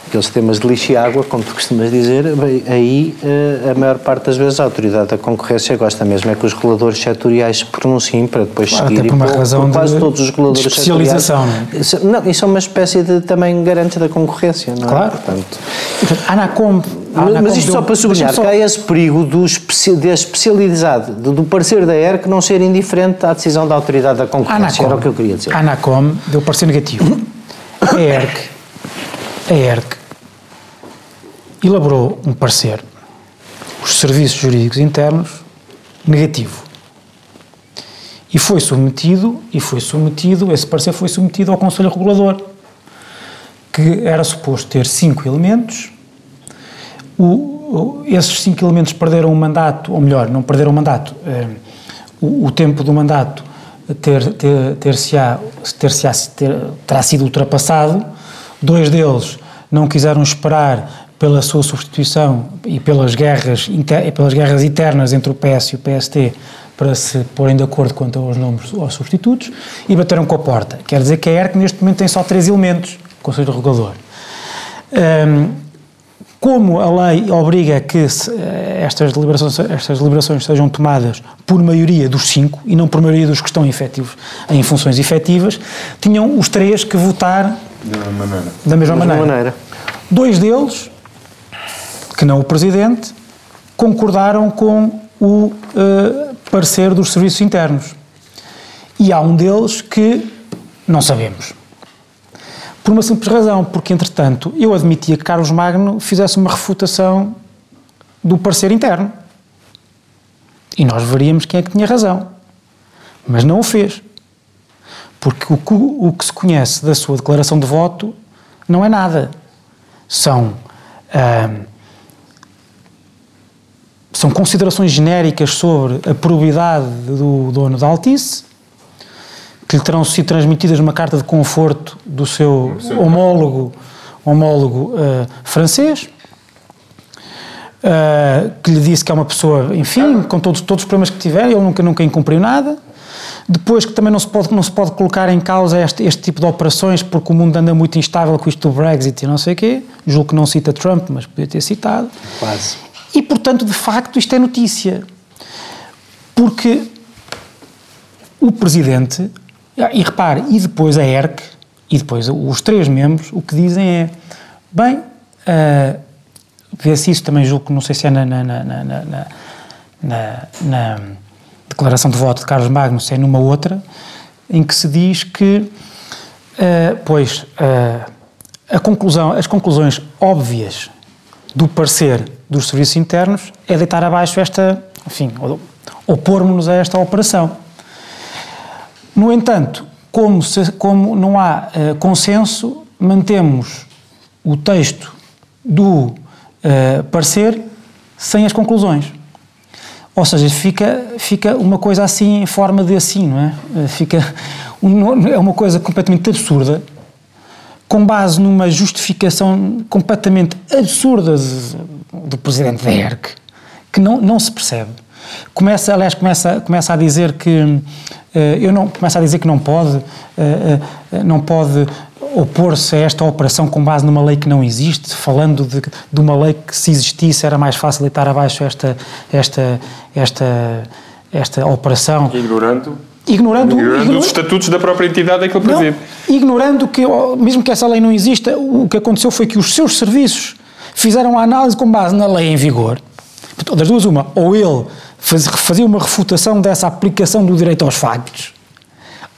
aqueles temas de lixo e água, como tu costumas dizer, bem, aí eh, a maior parte das vezes a autoridade da concorrência gosta mesmo é que os relatores setoriais se pronunciem para depois Claro, seguir até por uma por- razão por quase de- todos os relatores de especialização, Não, isso é uma espécie de também garante da concorrência, não é? Claro. Portanto, ANACOM... mas, ANACOM mas isto deu- só para sublinhar deixa-me que só- há esse perigo do especi da especialidade, do, do parecer da ERC não ser indiferente à decisão da autoridade da concorrência. Era o que eu queria dizer. ANACOM deu parecer negativo. A ERC, a ERC elaborou um parecer, os serviços jurídicos internos, negativo. E foi submetido, e foi submetido, esse parecer foi submetido ao Conselho Regulador, que era suposto ter cinco elementos. O- esses cinco elementos perderam o mandato, ou melhor, não perderam o mandato. eh, o, o tempo do mandato ter, ter, ter-se-á- ter-se-á- ter- terá sido ultrapassado. Dois deles não quiseram esperar pela sua substituição e pelas guerras, e pelas guerras internas entre o PS e o PST para se porem de acordo quanto aos nomes aos substitutos e bateram com a porta. Quer dizer que a ERC neste momento tem só três elementos, Conselho Regulador. Hum, como a lei obriga que se, eh, estas, deliberações, estas deliberações sejam tomadas por maioria dos cinco e não por maioria dos que estão efetivos, em funções efetivas, tinham os três que votar Da mesma maneira. da mesma Da mesma maneira. maneira. Dois deles, que não o Presidente, concordaram com o eh, parecer dos serviços internos. E há um deles que não sabemos. Por uma simples razão, porque entretanto eu admitia que Carlos Magno fizesse uma refutação do parecer interno. E nós veríamos quem é que tinha razão. Mas não o fez. Porque o que, o que se conhece da sua declaração de voto não é nada. São, são considerações genéricas sobre a probidade do dono da Altice, que lhe terão sido transmitidas numa carta de conforto do seu homólogo, homólogo ah, francês, ah, que lhe disse que é uma pessoa, enfim, com todos, todos os problemas que tiver, ele nunca, nunca incumpriu nada. Depois que também não se pode, não se pode colocar em causa este, este tipo de operações porque o mundo anda muito instável com isto do Brexit e não sei o quê. Julgo que não cita Trump, mas podia ter citado. Quase. E, portanto, de facto, isto é notícia. Porque o Presidente, e repare, e depois a ERC, e depois os três membros, o que dizem é, bem, ah, vê-se isso também, julgo que não sei se é na, na, na- na declaração de voto de Carlos Magno, é numa outra, em que se diz que, ah, pois, ah, a conclusão, as conclusões óbvias do parecer dos serviços internos é deitar abaixo esta, enfim, opor-nos a esta operação. No entanto, como, se- como não há eh, consenso, mantemos o texto do parecer sem as conclusões. Ou seja, fica, fica uma coisa assim em forma de assim, não é? Eh, Fica é uma coisa completamente absurda, com base numa justificação completamente absurda do presidente da ERC, que não, não se percebe. Começa, aliás, começa, começa a dizer que eh, eu não começa a dizer que não pode eh, não pode opor-se a esta operação com base numa lei que não existe, falando de, de uma lei que se existisse era mais fácil deitar abaixo esta esta esta esta operação, Ignorando, ignorando, ignorando igno- os estatutos da própria entidade a que ele preside. ignorando que, mesmo que essa lei não exista, o que aconteceu foi que os seus serviços fizeram a análise com base na lei em vigor. Das duas, uma, ou ele faz- fazia uma refutação dessa aplicação do direito aos factos,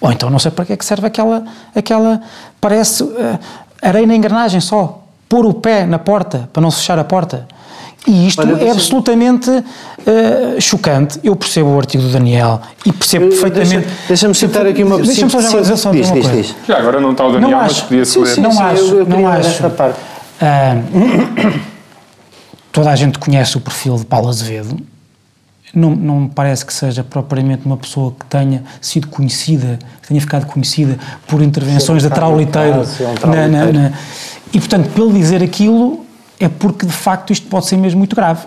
ou então não sei para que é que serve aquela, aquela parece eh, areia na engrenagem só, pôr o pé na porta para não se fechar a porta. E isto é absolutamente uh, chocante. Eu percebo o artigo do Daniel e percebo perfeitamente. Deixa-me citar aqui uma Deixa-me só já dizer só diz, uma diz, coisa. diz. Já agora não está o Daniel, Não mas acho. podia-se Sim, ler. sim, Não sim, acho, eu, eu não acho. Ah, toda a gente conhece o perfil de Paulo Azevedo. Não, não me parece que seja propriamente uma pessoa que tenha sido conhecida, que tenha ficado conhecida por intervenções de trauliteiro. caso, um na- trauliteiro. na- na- E, portanto, pelo dizer aquilo, é porque de facto isto pode ser mesmo muito grave.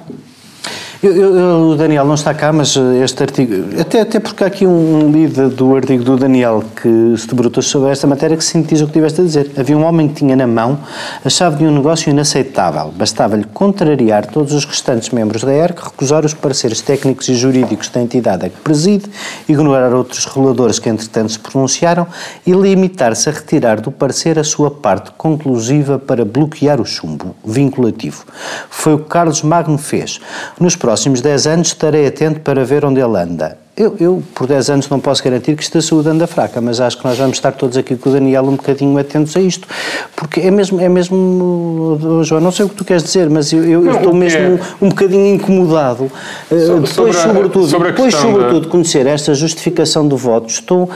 Eu- eu- o Daniel não está cá, mas eh, este artigo, até, até porque há aqui um, lead do artigo do Daniel que se debrutou sobre esta matéria que sintetiza o que tiveste a dizer. Havia um homem que tinha na mão a chave de um negócio inaceitável. Bastava-lhe contrariar todos os restantes membros da ERC, recusar os pareceres técnicos e jurídicos da entidade a que preside, ignorar outros reguladores que entretanto se pronunciaram e limitar-se a retirar do parecer a sua parte conclusiva para bloquear o chumbo vinculativo. Foi o que Carlos Magno fez. Nos próximos 10 anos estarei atento para ver onde ele anda. Eu, eu, por 10 anos, não posso garantir que esta saúde anda fraca, mas acho que nós vamos estar todos aqui com o Daniel um bocadinho atentos a isto. Porque é mesmo, é mesmo oh, João, não sei o que tu queres dizer, mas eu, eu Não, estou mesmo é- um, bocadinho incomodado. Eh, So- depois, sobre a- sobretudo, sobre depois, sobretudo, da- conhecer esta justificação do voto, estou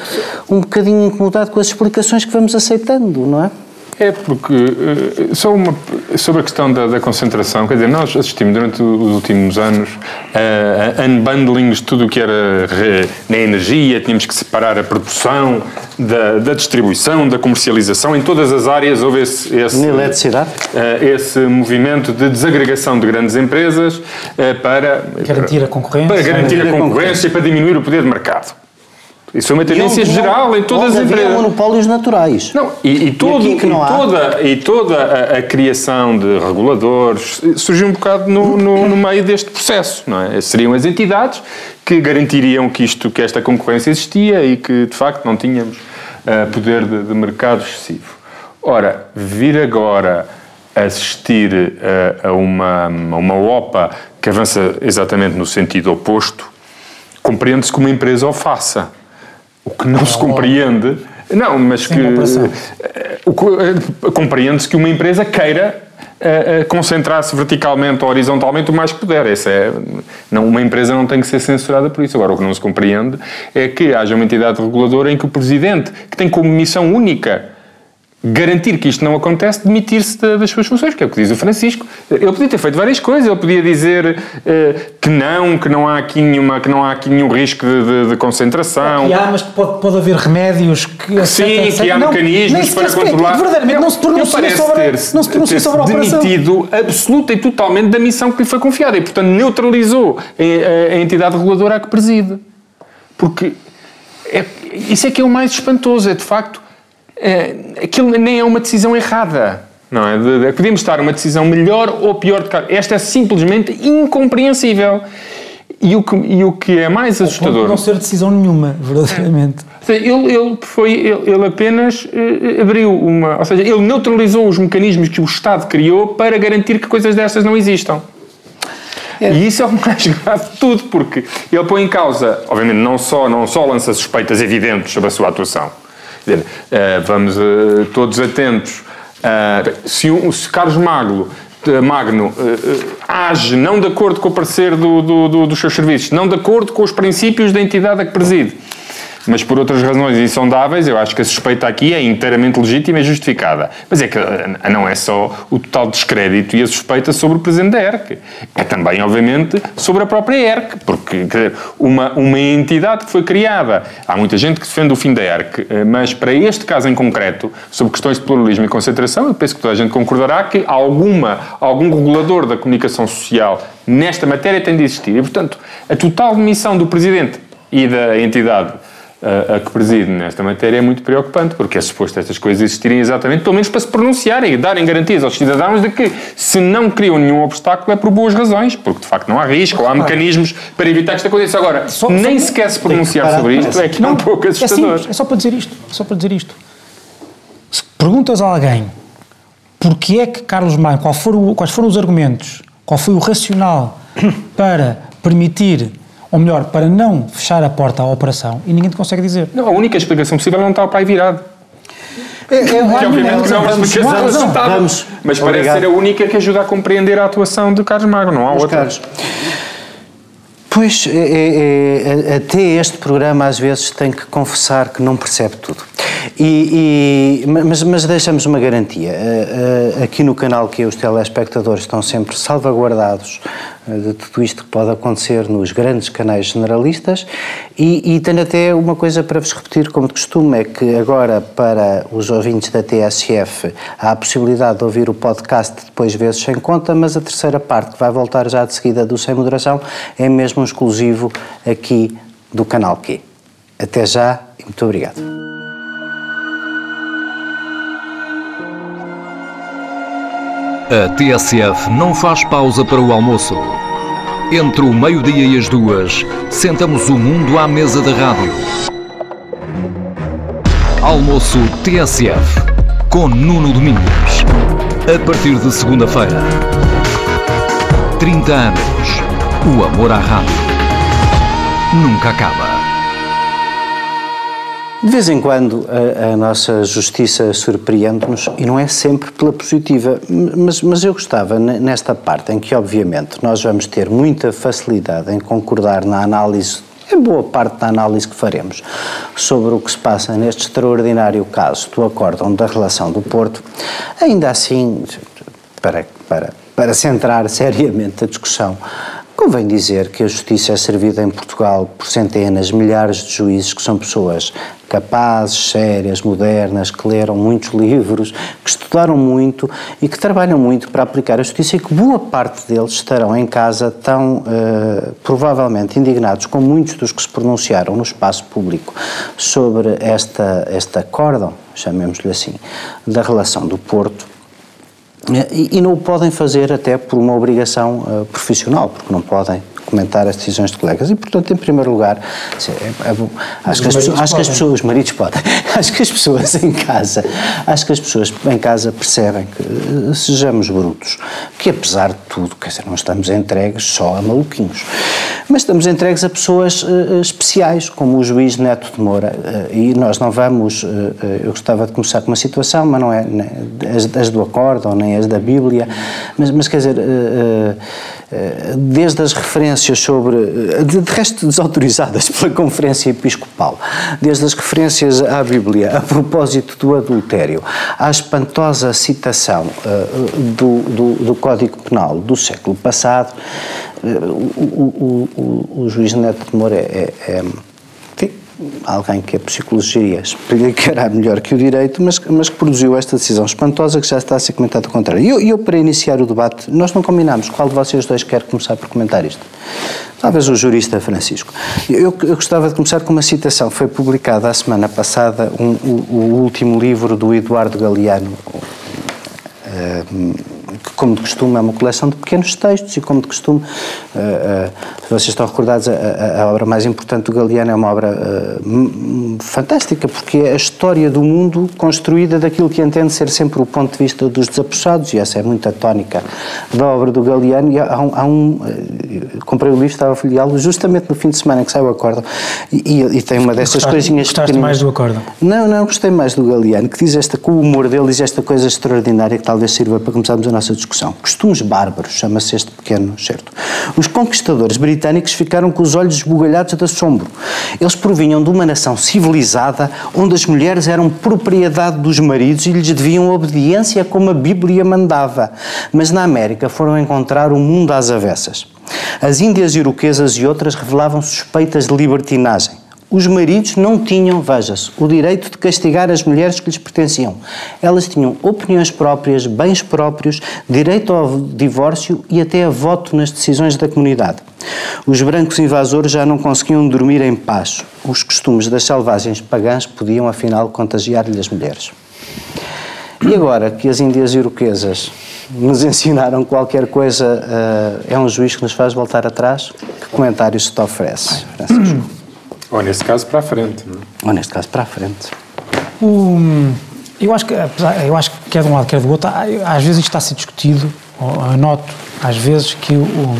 um bocadinho incomodado com as explicações que vamos aceitando, não é? É porque, eh, só uma, sobre a questão da, da concentração, quer dizer, nós assistimos durante os últimos anos a, a unbundlings de tudo o que era re- na energia, tínhamos que separar a produção da, da distribuição, da comercialização, em todas as áreas houve esse, esse, Na eletricidade? eh, esse movimento de desagregação de grandes empresas eh, para Garantir a concorrência. para garantir a Garantir a concorrência e para diminuir o poder de mercado. Isso é uma tendência E onde geral em todas as empresas. monopólios naturais. Não, e, e todo- e há? toda, e toda a, a criação de reguladores surgiu um bocado no, no, no meio deste processo, não é? Seriam as entidades que garantiriam que isto, que esta concorrência existia e que de facto não tínhamos ah, poder de, de mercado excessivo. Ora, vir agora assistir ah, a, uma, a uma OPA que avança exatamente no sentido oposto, compreende-se que uma empresa o faça. O que não se compreende. Não, mas que. eh, eh, Compreende-se que uma empresa queira eh, concentrar-se verticalmente ou horizontalmente o mais que puder. Essa é, não, uma empresa não tem que ser censurada por isso. Agora, o que não se compreende é que haja uma entidade reguladora em que o presidente, que tem como missão única garantir que isto não acontece, demitir-se da- das suas funções, que é o que diz o Francisco. Ele podia ter feito várias coisas, ele podia dizer eh, que não, que não há aqui, nenhuma, que não há aqui nenhum risco de, de- de concentração. E há, mas que pode, pode haver remédios que. Sim, etc, que há Não, mecanismos para se- controlar. Verdadeiramente, não se pronuncia sobre, não se pronuncia sobre a operação. demitido absoluta e totalmente da missão que lhe foi confiada e, portanto, neutralizou a, a- a entidade reguladora a que preside. Porque é- isso é que é o mais espantoso, é de facto, é, aquilo nem é uma decisão errada. Não é? De- de- podíamos estar uma decisão melhor ou pior. De cada- Esta é simplesmente incompreensível. E o que, e o que é mais assustador. não ser decisão nenhuma, verdadeiramente. Seja, Ele, ele, foi, ele, ele apenas eh, abriu uma. Ou seja, ele neutralizou os mecanismos que o Estado criou para garantir que coisas destas não existam. E isso é o mais grave de tudo, porque ele põe em causa, obviamente, não só, não só lança suspeitas evidentes sobre a sua atuação. Dizer, eh, vamos eh, todos atentos. eh, se, o- se Carlos Magno, Magno age não de acordo com o parecer do, do- do- dos seus serviços, não de acordo com os princípios da entidade a que preside, mas por outras razões insondáveis, eu acho que a suspeita aqui é inteiramente legítima e justificada. Mas é que eh, não é só o total descrédito e a suspeita sobre o Presidente da ERC. É também, obviamente, sobre a própria ERC, porque dizer, uma, uma entidade que foi criada. Há muita gente que defende o fim da ERC, eh, mas para este caso em concreto, sobre questões de pluralismo e concentração, eu penso que toda a gente concordará que alguma, algum regulador da comunicação social nesta matéria tem de existir. E, portanto, a total demissão do Presidente e da entidade a, a que preside nesta matéria é muito preocupante, porque é suposto estas coisas existirem exatamente, pelo menos para se pronunciarem e darem garantias aos cidadãos de que, se não criam nenhum obstáculo, é por boas razões, porque de facto não há risco, ou há mecanismos para evitar que isto aconteça. Agora, Só- nem só- sequer se pronunciar parar, sobre isto parece. é que é um pouco É assustador. simples, é só para dizer isto. É só para dizer isto. Se perguntas a alguém porque é que Carlos Maio, qual foram, quais foram os argumentos, qual foi o racional para permitir, ou melhor, para não fechar a porta à operação, e ninguém te consegue dizer. Não, a única explicação possível é não está o pai virado. É, é, Que obviamente não é uma vamos, explicação vamos, aceitável. vamos. Mas parece Obrigado. ser a única que ajuda a compreender a atuação de Carlos Magno, não há Meus outra. caros, Pois, é, é, é, até este programa às vezes tem que confessar que não percebe tudo. E, e- mas, mas deixamos uma garantia. Eh, eh, Aqui no canal que os telespectadores estão sempre salvaguardados de tudo isto que pode acontecer nos grandes canais generalistas e, e tenho até uma coisa para vos repetir como de costume, é que agora para os ouvintes da TSF há a possibilidade de ouvir o podcast depois vezes sem conta, mas a terceira parte que vai voltar já de seguida do Sem Moderação é mesmo exclusivo aqui do canal Q. Até já e muito obrigado. A TSF não faz pausa para o almoço. Entre o meio-dia e as duas, sentamos o mundo à mesa da rádio. Almoço TSF, com Nuno Domingos. A partir de segunda-feira. 30 anos. O amor à rádio. Nunca acaba. De vez em quando a, a nossa justiça surpreende-nos e não é sempre pela positiva, mas, mas eu gostava ne- nesta parte em que, obviamente, nós vamos ter muita facilidade em concordar na análise, em boa parte da análise que faremos, sobre o que se passa neste extraordinário caso do acórdão da relação do Porto, ainda assim, para, para, para centrar seriamente a discussão, Convém dizer que a justiça é servida em Portugal por centenas, milhares de juízes que são pessoas capazes, sérias, modernas, que leram muitos livros, que estudaram muito e que trabalham muito para aplicar a justiça e que boa parte deles estarão em casa tão eh, provavelmente indignados como muitos dos que se pronunciaram no espaço público sobre esta, este acórdão, chamemos-lhe assim, da relação do Porto e, não o podem fazer até por uma obrigação eh, profissional, porque não podem comentar as decisões de colegas. E, portanto, em primeiro lugar, é- é bom- acho, que as, pessoas, acho que as pessoas, os maridos podem, acho que as pessoas em casa, acho que as pessoas em casa percebem que eh, sejamos brutos, que apesar de tudo, quer dizer, não estamos entregues só a maluquinhos, mas estamos entregues a pessoas eh, especiais, como o juiz Neto de Moura, eh, e nós não vamos, eh, eu gostava de começar com uma situação, mas não é né, as, as do acórdão, nem as da Bíblia, mas, mas quer dizer, desde as referências sobre, eh, de, resto desautorizadas pela Conferência Episcopal, desde as referências à Bíblia a propósito do adultério, à espantosa citação eh, do, do, do Código Penal do século passado, eh, o, o, o, o juiz Neto de Moura é, é- é alguém que a psicologia explicará melhor que o direito, mas, mas que produziu esta decisão espantosa que já está a ser comentada ao contrário. E eu, eu, para iniciar o debate, nós não combinámos qual de vocês dois quer começar por comentar isto. Talvez o jurista Francisco. Eu, eu gostava de começar com uma citação. Foi publicada a semana passada um- o, o último livro do Eduardo Galeano, eh, que, como de costume, é uma coleção de pequenos textos e, como de costume, eh, se vocês estão recordados, a, a- obra mais importante do Galeano é uma obra m- fantástica, porque é a história do mundo construída daquilo que entende ser sempre o ponto de vista dos desapossados, e essa é muito a tónica da obra do Galeano. E há um. há um, comprei o livro, estava a folheá-lo justamente no fim de semana em que saiu o acórdão, e, e- e tem uma destas Gostaste- coisinhas gostaste mais do acórdão? Não, não, gostei mais do Galeano, que diz esta, com o humor dele, diz esta coisa extraordinária que talvez sirva para começarmos a nossa discussão. Costumes bárbaros, chama-se este pequeno certo. Os conquistadores britânicos ficaram com os olhos esbugalhados de assombro. Eles provinham de uma nação civilizada onde as mulheres eram propriedade dos maridos e lhes deviam obediência como a Bíblia mandava. Mas na América foram encontrar o mundo às avessas. As Índias iroquesas e outras revelavam suspeitas de libertinagem. Os maridos não tinham, veja-se, o direito de castigar as mulheres que lhes pertenciam. Elas tinham opiniões próprias, bens próprios, direito ao divórcio e até a voto nas decisões da comunidade. Os brancos invasores já não conseguiam dormir em paz. Os costumes das selvagens pagãs podiam, afinal, contagiar-lhe as mulheres. E agora que as índias iroquesas nos ensinaram qualquer coisa, eh, é um juiz que nos faz voltar atrás? Que comentários se te oferece, Francisco? Ou nesse caso, para a frente. não é? Ou neste caso, para a frente. Eu, acho que, apesar- eu acho que quer de um lado, quer do outro, às vezes isto está a ser discutido, ou eu noto às vezes que o-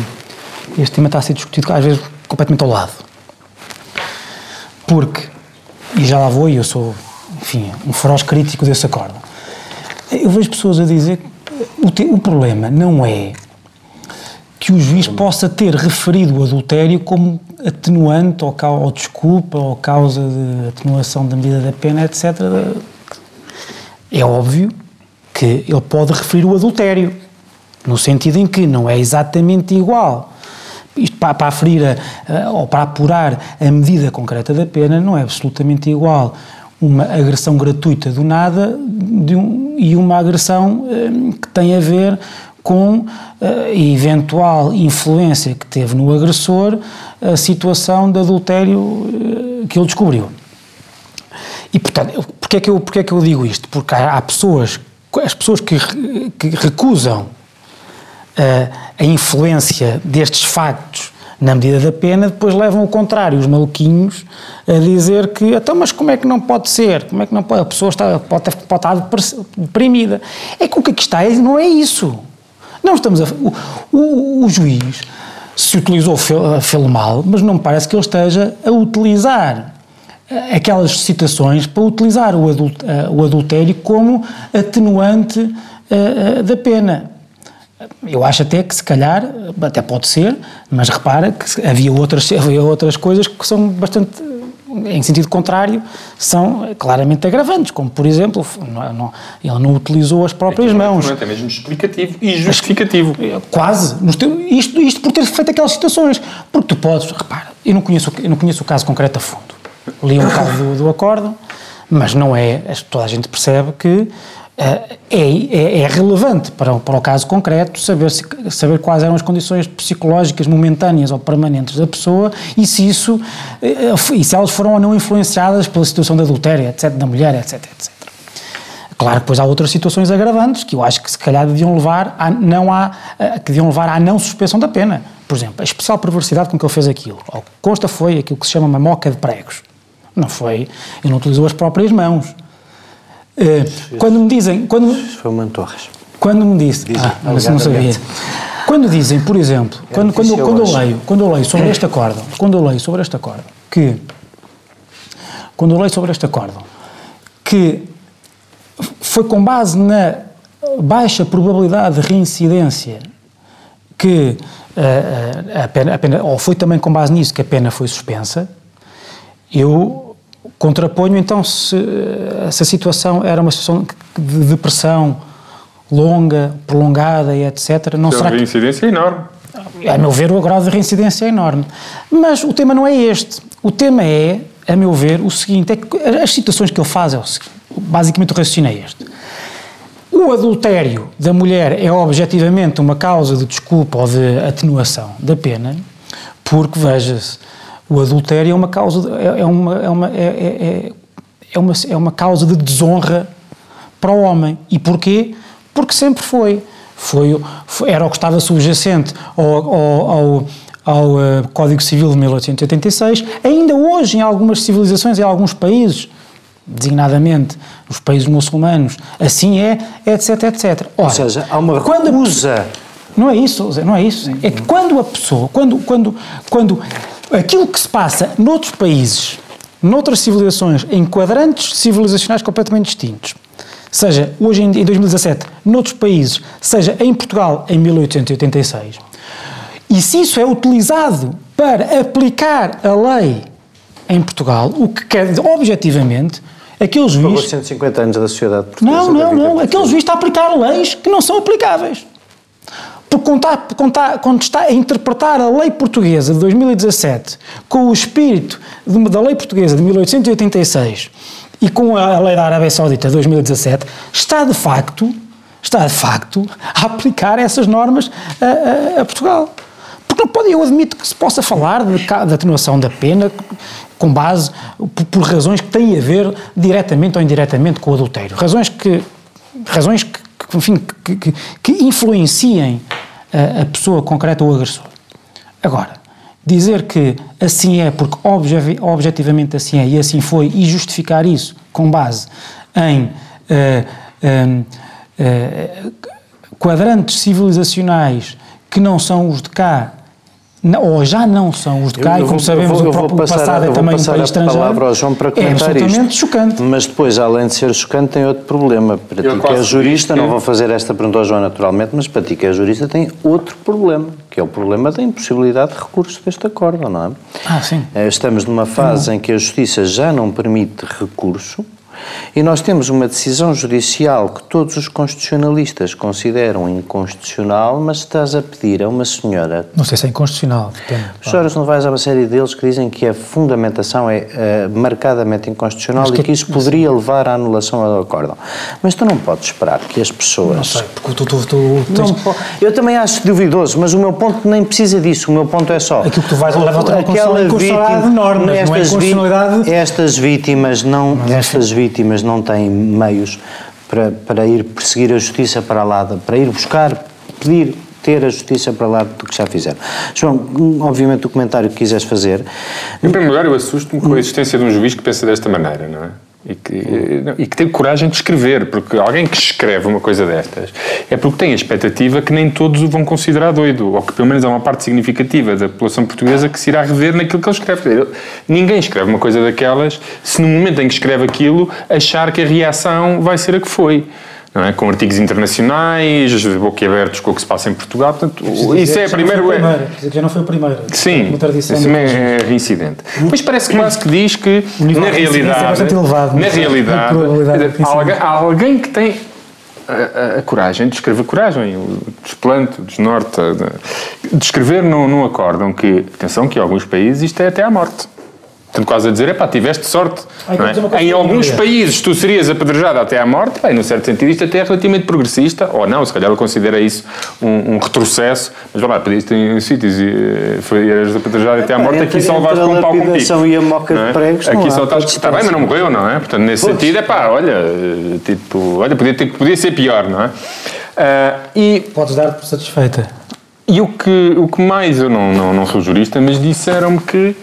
este tema está a ser discutido às vezes completamente ao lado. Porque, e já lá vou, e eu sou enfim, um feroz crítico desse acordo. Eu vejo pessoas a dizer que o, te, o problema não é que o juiz possa ter referido o adultério como atenuante ou, ou desculpa ou causa de atenuação da medida da pena, etc. É óbvio que ele pode referir o adultério, no sentido em que não é exatamente igual. Isto para, para aferir a, ou para apurar a medida concreta da pena não é absolutamente igual uma agressão gratuita do nada um, e uma agressão um, que tem a ver com a uh, eventual influência que teve no agressor a situação de adultério uh, que ele descobriu. E, portanto, porquê é que eu, porquê é que eu digo isto? Porque há, há pessoas, as pessoas que, que recusam uh, a influência destes factos na medida da pena, depois levam o contrário, os maluquinhos, a dizer que, então, mas como é que não pode ser? Como é que não pode? A pessoa está, pode, pode estar deprimida. É que o que aqui está não é isso. Não estamos a. O, o, o juiz se utilizou fê-lo mal, mas não me parece que ele esteja a utilizar aquelas citações para utilizar o, adult, o adultério como atenuante uh, da pena. Eu acho até que se calhar, até pode ser, mas repara que havia outras, havia outras coisas que são bastante, em sentido contrário, são claramente agravantes, como por exemplo, não, não, ele não utilizou as próprias é mãos. É mesmo explicativo e justificativo. Quase. Isto, isto por ter feito aquelas situações. Porque tu podes, repara, eu não conheço, eu não conheço o caso concreto a fundo li um bocado do, do acordo, mas não é, toda a gente percebe que é, é, é, relevante para, para o caso concreto saber, se, saber quais eram as condições psicológicas momentâneas ou permanentes da pessoa e se isso e se elas foram ou não influenciadas pela situação de adultério, etc., da mulher, etc, etc. Claro que depois há outras situações agravantes que eu acho que se calhar deviam levar a não a, que deviam levar à não suspensão da pena. Por exemplo, a especial perversidade com que ele fez aquilo. Consta foi aquilo que se chama uma moca de pregos. Não foi, ele não utilizou as próprias mãos. Uh, quando me dizem. Quando, foi o Mantorras. Quando me dizem. Ah, mas não sabia. Quando dizem, por exemplo, é quando, quando, quando, eu leio, quando eu leio sobre este acordo, quando eu leio sobre este acordo, que. Quando eu leio sobre este acordo, que foi com base na baixa probabilidade de reincidência que uh, a, pena, a pena, ou foi também com base nisso que a pena foi suspensa, eu contraponho então se essa situação era uma situação de depressão longa, prolongada e etc. Não será a reincidência que... é enorme. A meu ver, o grau de reincidência é enorme. Mas o tema não é este. O tema é, a meu ver, o seguinte: é que as situações que ele faz é o seguinte. Basicamente, o raciocínio é este. O adultério da mulher é objetivamente uma causa de desculpa ou de atenuação da pena, porque, veja-se, o adultério é uma causa, é, é uma, é, uma, é, é, é, uma, é uma causa de desonra para o homem. E porquê? Porque sempre foi. Foi, foi era o que estava subjacente ao, ao, ao, ao uh, Código Civil de 1886. Ainda hoje, em algumas civilizações, em alguns países, designadamente os países muçulmanos, assim é, etc, etc. Ora, Ou seja, há uma recusa... Não é isso, não é isso. É que quando a pessoa, quando, quando, quando aquilo que se passa noutros países, noutras civilizações, em quadrantes civilizacionais completamente distintos, seja hoje em, em 2017, noutros países, seja em Portugal em 1886, e se isso é utilizado para aplicar a lei em Portugal, o que quer dizer, objetivamente, aquele juiz... Por 150 anos da sociedade portuguesa... Não, não, não, aquele juiz está a aplicar leis que não são aplicáveis. Porque quando está, a interpretar a lei portuguesa de 2017 com o espírito de, da lei portuguesa de 1886 e com a lei da Arábia Saudita de 2017, está de facto, está de facto a aplicar essas normas a, a, a Portugal. Porque não pode, eu admito que se possa falar de, de atenuação da pena com base por, por razões que têm a ver diretamente ou indiretamente com o adultério. Razões que, razões que, enfim, que, que, que influenciem a, pessoa concreta ou agressor. Agora, dizer que assim é porque obje, objetivamente assim é e assim foi e justificar isso com base em uh, uh, uh, quadrantes civilizacionais que não são os de cá não, ou já não são os de cá, Eu e como vou- sabemos, eu vou- o próprio passar- passado é também um passar país a estrangeiro. palavra ao João para é comentar absolutamente isto. chocante. Mas depois, além de ser chocante, tem outro problema. Para Eu ti que é jurista, que- não vou fazer esta pergunta ao João naturalmente, mas para ti que é jurista tem outro problema, que é o problema da impossibilidade de recurso deste acordo, não é? Ah, sim. Eh, Estamos numa fase em que a Justiça já não permite recurso e nós temos uma decisão judicial que todos os constitucionalistas consideram inconstitucional, mas estás a pedir a uma senhora. Não sei se é inconstitucional, depende. As senhoras não vais a uma série deles que dizem que a fundamentação é eh, marcadamente inconstitucional Mas e que- que isso poderia levar à anulação do acórdão. Mas tu não podes esperar que as pessoas. Não sei, porque tu, tu, tu tens... Po- eu também acho duvidoso, mas o meu ponto nem precisa disso. O meu ponto é só. Aquilo que tu vais levar Aquela constitucional é inconstitucionalidade vítima- de normas, não é estas inconstitucionalidade- Estas vítimas não, Mas, enfim. estas vítimas não têm meios para, para ir perseguir a justiça para lá, para ir buscar, pedir ter a justiça para lá do que já fizeram. João, obviamente o comentário que quiseres fazer, Em primeiro lugar, eu assusto-me com a existência de um juiz que pensa desta maneira, não é? E que, e que tem coragem de escrever, porque alguém que escreve uma coisa destas é porque tem a expectativa que nem todos o vão considerar doido, ou que pelo menos há uma parte significativa da população portuguesa que se irá rever naquilo que ele escreve. Ninguém escreve uma coisa daquelas se no momento em que escreve aquilo achar que a reação vai ser a que foi. É? Com artigos internacionais, boquiabertos com o que se passa em Portugal. Portanto, isso é a primeira. Já não foi o primeiro. Sim, Uma tradição. isso também é reincidente. Mas parece que quase que diz que, O nível na realidade, é bastante elevado, na a realidade, alguém, alguém que tem a, a- a coragem de escrever coragem, o desplante, o desnorte, de, de escrever num, num acórdão que, atenção, que em alguns países isto é até à morte. Portanto, quase a dizer, epá, tiveste sorte. Ai, é? Em alguns países tu serias apedrejado até à morte, bem, no certo sentido isto até é relativamente progressista, ou não, se calhar ele considera isso um, um retrocesso, mas vá lá, pediste em sítios e eh, foi, eras apedrejado até à morte, entre- aqui só levaste com um pau com pico. e a moca de é? pregos, Aqui só estás, está bem, mas não morreu, não é? Portanto, nesse Pois. sentido, é pá, olha, eh, tipo, olha, podia, ter, podia ser pior, não é? Ah, e Podes dar por satisfeita. e o que, o que mais, eu não, não, não sou jurista, mas disseram-me que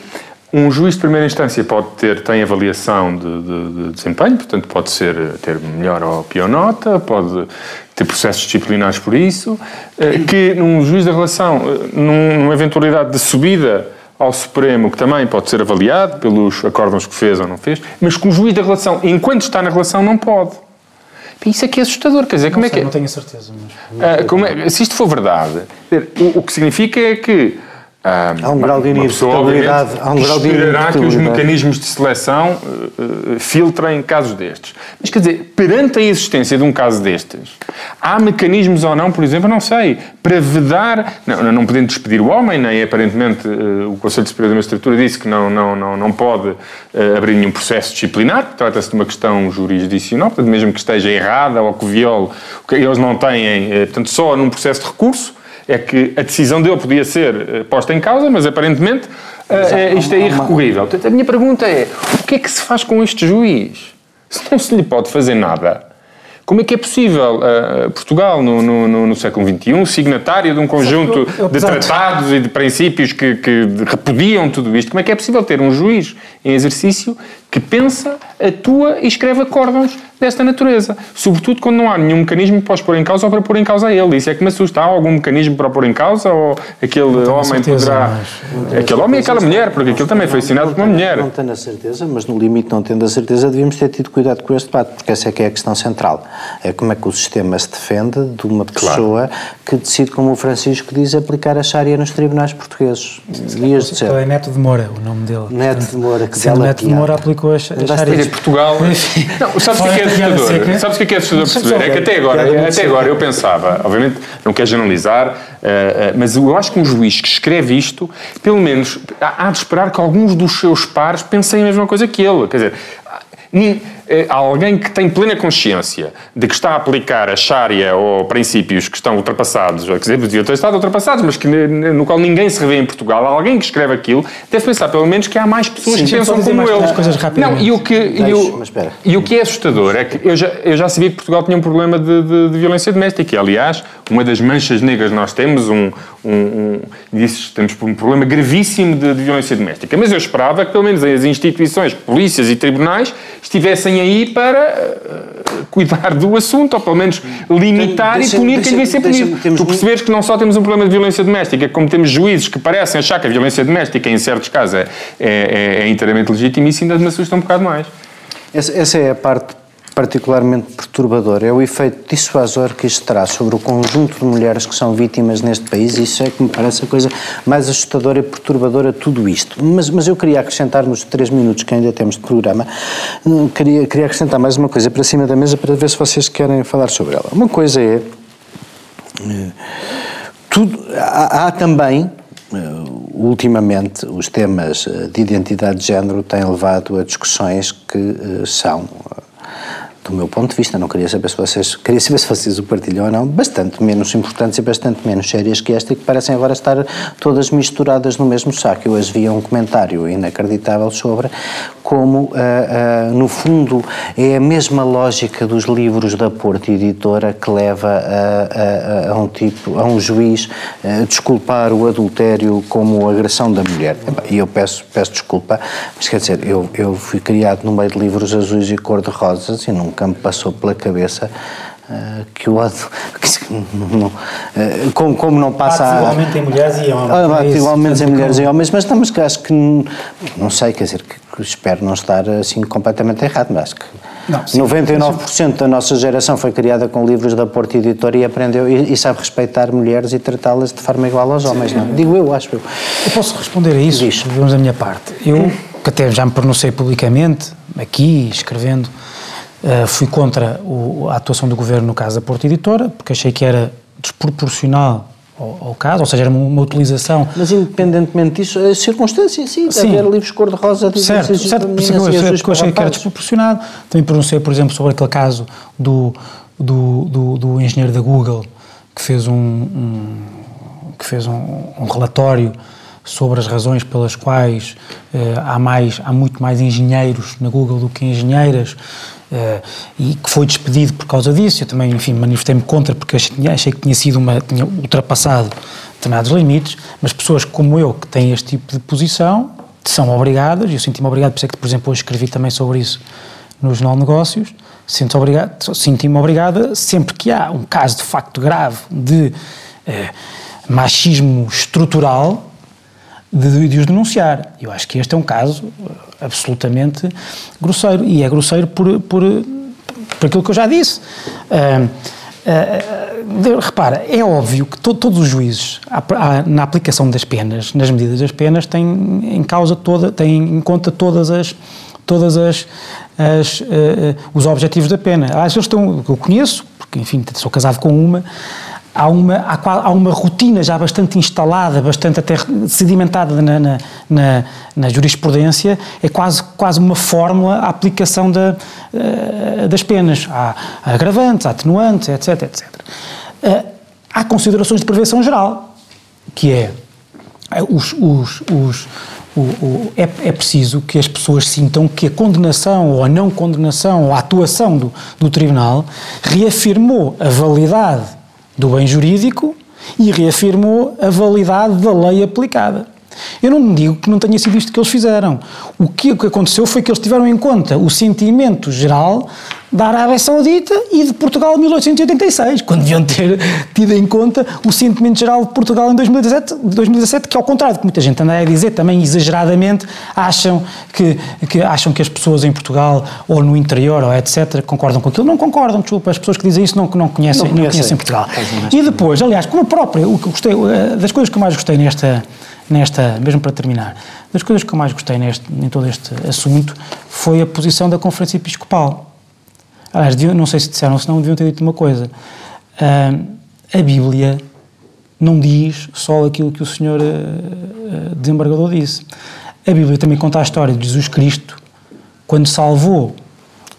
um juiz de primeira instância pode ter, tem avaliação de, de- de desempenho, portanto pode ser, ter melhor ou pior nota, pode ter processos disciplinares por isso, eh, que num juiz da relação, eh, num- numa eventualidade de subida ao Supremo, que também pode ser avaliado pelos acórdãos que fez ou não fez, mas que o juiz da relação, enquanto está na relação, não pode. Isso é que é assustador, quer dizer, como não é sei, que... Não tenho a certeza, mas... Ah, como é- se isto for verdade, o, o que significa é que Há um grau de inevitabilidade, há um grau de esperará que os mecanismos de seleção ah, filtrem casos destes. Mas quer dizer, perante a existência de um caso destes, há mecanismos ou não, por exemplo, não sei, para vedar, não, não podendo despedir o homem, nem aparentemente ah, o Conselho Superior da Magistratura disse que não, não, não, não pode ah, abrir nenhum processo disciplinar, trata-se de uma questão jurisdicional, portanto, mesmo que esteja errada ou que viole, eles não têm, portanto, só num processo de recurso é que a decisão dele podia ser eh, posta em causa, mas aparentemente eh, eh, isto é irrecorrível. Portanto, a minha pergunta é: o que é que se faz com este juiz? Se não se lhe pode fazer nada, como é que é possível eh, Portugal, no, no- no- século XXI, signatário de um conjunto eu- eu- de- tratados e de princípios que, que repudiam tudo isto, como é que é possível ter um juiz em exercício que pensa, atua e escreve acórdãos desta natureza? Sobretudo quando não há nenhum mecanismo para os pôr em causa ou para pôr em causa a ele. Isso é que me assusta. Há algum mecanismo para pôr em causa ou aquele homem certeza, poderá... Aquele homem e aquela mulher, porque aquilo também foi assinado por uma mulher. Não tenho a certeza, mas no limite não tendo a certeza, devíamos ter tido cuidado com este debate, porque essa é que é a questão central. É como é que o sistema se defende de uma pessoa que decide, como o Francisco diz, aplicar a Sharia nos tribunais portugueses. Ias dizer, Então é Neto de Moura, o nome dele. Neto de Moura, que Sendo Neto de. Moura aplicou a, a Andaste Sharia. Olha, Portugal. Não, sabes o que é que é assustador? seca. Sabes o que é é assustador perceber? É que até agora, muito até seca. agora eu pensava, obviamente não quero generalizar, eh, eh, mas eu acho que um juiz que escreve isto, pelo menos há há de esperar que alguns dos seus pares pensem a mesma coisa que ele. Quer dizer, há alguém que tem plena consciência de que está a aplicar a Sharia ou princípios que estão ultrapassados, ou, quer dizer, deviam ter estado ultrapassados, mas que, no qual ninguém se revê em Portugal, alguém que escreve aquilo, deve pensar pelo menos que há mais pessoas Sim, que pensam como mais ele. três coisas rapidamente. Não, e o que, e o- e o que é assustador é que eu já, eu já sabia que Portugal tinha um problema de, de- de violência doméstica. E, aliás, uma das manchas negras nós temos, um, um, um, disse, temos um problema gravíssimo de, de violência doméstica. Mas eu esperava que, pelo menos, as instituições, polícias e tribunais, estivessem aí para uh, cuidar do assunto, ou pelo menos limitar Deixa- e punir quem devia ser punido. Tu percebes que não só temos um problema de violência doméstica, como temos juízes que parecem achar que a violência doméstica, em certos casos, é, é, é inteiramente legítima, e isso ainda me assusta um bocado mais. Essa, essa é a parte particularmente perturbadora, é o efeito dissuasor que isto traz sobre o conjunto de mulheres que são vítimas neste país, isso é que me parece a coisa mais assustadora e perturbadora tudo isto. Mas, mas eu queria acrescentar nos três minutos que ainda temos de programa, hum, queria, queria acrescentar mais uma coisa para cima da mesa para ver se vocês querem falar sobre ela. Uma coisa é tudo, há, há também, eh, ultimamente, os temas eh, de identidade de género têm levado a discussões que eh, são, do meu ponto de vista, não queria saber se vocês, queria saber se vocês o partilham ou não, bastante menos importantes e bastante menos sérias que esta e que parecem agora estar todas misturadas no mesmo saco. Eu hoje vi um comentário inacreditável sobre como, ah, ah, no fundo, é a mesma lógica dos livros da Porto Editora que leva a, a- a um tipo, a um juiz a desculpar o adultério como agressão da mulher. E eu peço, peço desculpa, mas quer dizer, eu, eu fui criado no meio de livros azuis e cor-de-rosas e nunca me passou pela cabeça ah, que o que ah, como, como não passa Bate igualmente em mulheres e homens. ah, bate É isso, igualmente em mulheres e homens, mas estamos que acho que não sei, quer dizer, que, que espero não estar assim completamente errado, mas acho que Não, sim. 99% da nossa geração foi criada com livros da Porta Editora e aprendeu e, e sabe respeitar mulheres e tratá-las de forma igual aos homens, não? é? Digo eu, acho eu. Eu posso responder a isso, Diz. vamos da minha parte. Eu, que até já me pronunciei publicamente, aqui, escrevendo, eh, fui contra o- a atuação do governo no caso da Porta Editora, porque achei que era desproporcional ao, ao caso, ou seja, era uma, uma utilização Mas independentemente disso, as circunstâncias, sim, Sim. haver livros cor-de-rosa de Certo, certo, por isso que eu, eu achei que era desproporcionado. Também pronunciei, por exemplo, sobre aquele caso do, do, do, do engenheiro da Google que fez um, um- que fez um, um relatório sobre as razões pelas quais eh, há mais há muito mais engenheiros na Google do que engenheiras eh, e que foi despedido por causa disso. Eu também, enfim, manifestei-me contra porque achei, que tinha sido uma tinha ultrapassado determinados limites, mas pessoas como eu que têm este tipo de posição são obrigadas, e eu senti-me obrigado, por isso é que, por exemplo, hoje escrevi também sobre isso no Jornal de Negócios, sinto obrigado, senti-me obrigada sempre que há um caso de facto grave de eh, machismo estrutural, de, de os denunciar. Eu acho que este é um caso eh, absolutamente grosseiro, e é grosseiro por, por, por aquilo que eu já disse. Ah, de- repara, é óbvio que to- todos os juízes, na aplicação das penas, nas medidas das penas, têm em causa toda, têm em conta todas as todas as, as, eh, os objetivos da pena. Aliás, eles estão, eu conheço, porque enfim sou casado com uma, há uma, há, há uma rotina já bastante instalada, bastante até sedimentada na, na, na, na jurisprudência, é quase, quase uma fórmula a aplicação da, eh, das penas. Há, há agravantes, há atenuantes, etc, etc. Eh, há considerações de prevenção geral, que é eh, os, os, os, o, o- é, é preciso que as pessoas sintam que a condenação ou a não condenação ou a atuação do, do tribunal reafirmou a validade do bem jurídico e reafirmou a validade da lei aplicada. Eu não digo que não tenha sido isto que eles fizeram. O que, o que aconteceu foi que eles tiveram em conta o sentimento geral da Arábia Saudita e de Portugal em 1886, quando deviam ter tido em conta o sentimento geral de Portugal em 2017, 2017 que ao contrário do que muita gente anda a dizer, também exageradamente, acham que, que, acham que as pessoas em Portugal ou no interior ou etc. concordam com aquilo. Não concordam, desculpa, as pessoas que dizem isso não, não, conhecem, Não não conhecem. conhecem Portugal. E depois, aliás, como própria, o que gostei, eh, das coisas que eu mais gostei nesta, nesta, mesmo para terminar, das coisas que eu mais gostei neste, em todo este assunto foi a posição da Conferência Episcopal. Aliás, não sei se disseram, se não deviam ter dito uma coisa. Ah, a Bíblia não diz só aquilo que o senhor ah, ah, desembargador disse. A Bíblia também conta a história de Jesus Cristo quando salvou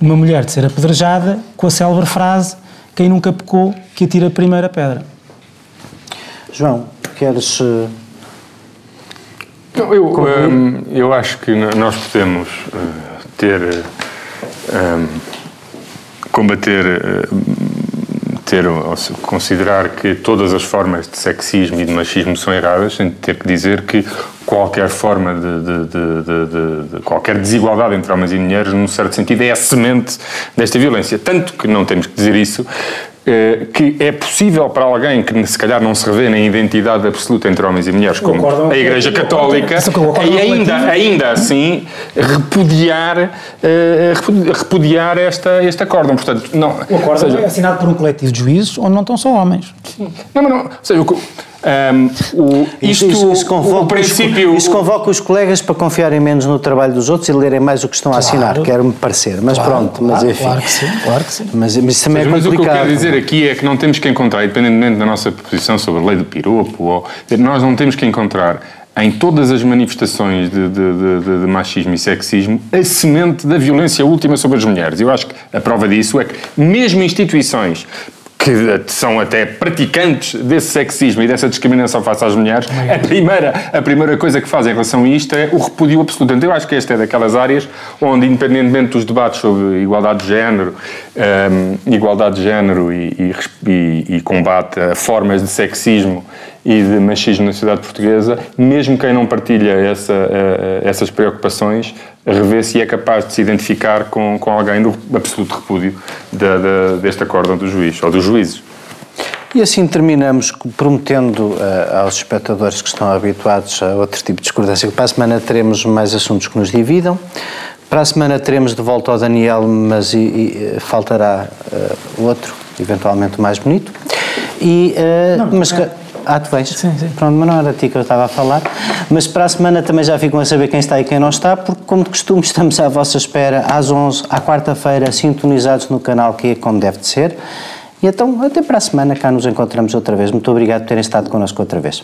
uma mulher de ser apedrejada com a célebre frase quem nunca pecou que atira a primeira pedra. João, queres. Não, eu, hum, eu acho que nós podemos eh, ter. hum, combater. eh, ter, considerar que todas as formas de sexismo e de machismo são erradas, sem ter que dizer que qualquer forma de, de, de, de, qualquer desigualdade entre homens e mulheres, num certo sentido, é a semente desta violência. Tanto que não temos que dizer isso, que é possível para alguém que se calhar não se revê na identidade absoluta entre homens e mulheres, como a Igreja Católica, e ainda, ainda assim repudiar, uh, repudiar esta, este acórdão. Portanto, não, o acórdão seja, é assinado por um coletivo de juízes onde não estão só homens. Não, mas não, ou seja, o, um, o, isto, isso, isso, convoca, o princípio... Isso convoca os colegas para confiarem menos no trabalho dos outros e lerem mais o que estão claro. a assinar, quero-me parecer. Mas claro, pronto, claro, mas enfim. Claro que sim, claro que sim. Mas, mas isso também mas, é complicado. Mas o que eu quero dizer aqui é que não temos que encontrar, independentemente da nossa posição sobre a lei do piropo, ou, nós não temos que encontrar em todas as manifestações de, de, de, de, machismo e sexismo a semente da violência última sobre as mulheres. Eu acho que a prova disso é que mesmo instituições que são até praticantes desse sexismo e dessa discriminação face às mulheres, a primeira, a primeira coisa que fazem em relação a isto é o repúdio absoluto. Então, eu acho que esta é daquelas áreas onde, independentemente dos debates sobre igualdade de género, um, igualdade de género e, e, e combate a formas de sexismo e de machismo na sociedade portuguesa, mesmo quem não partilha essa, essas preocupações, revê-se e é capaz de se identificar com, com alguém do absoluto repúdio da, da, deste acórdão do juiz, ou dos juízes. E assim terminamos prometendo uh, aos espectadores que estão habituados a outro tipo de discordância que para a semana teremos mais assuntos que nos dividam. Para a semana teremos de volta ao Daniel, mas e, e, faltará uh, outro, eventualmente mais bonito. E, uh, não, mas. Ah, tu vens? Sim, sim. Pronto, mas não era a ti que eu estava a falar. Mas para a semana também já ficam a saber quem está e quem não está, porque, como de costume, estamos à vossa espera às 11, à quarta-feira, sintonizados no canal que é como deve de ser. E então, até para a semana, cá nos encontramos outra vez. Muito obrigado por terem estado connosco outra vez.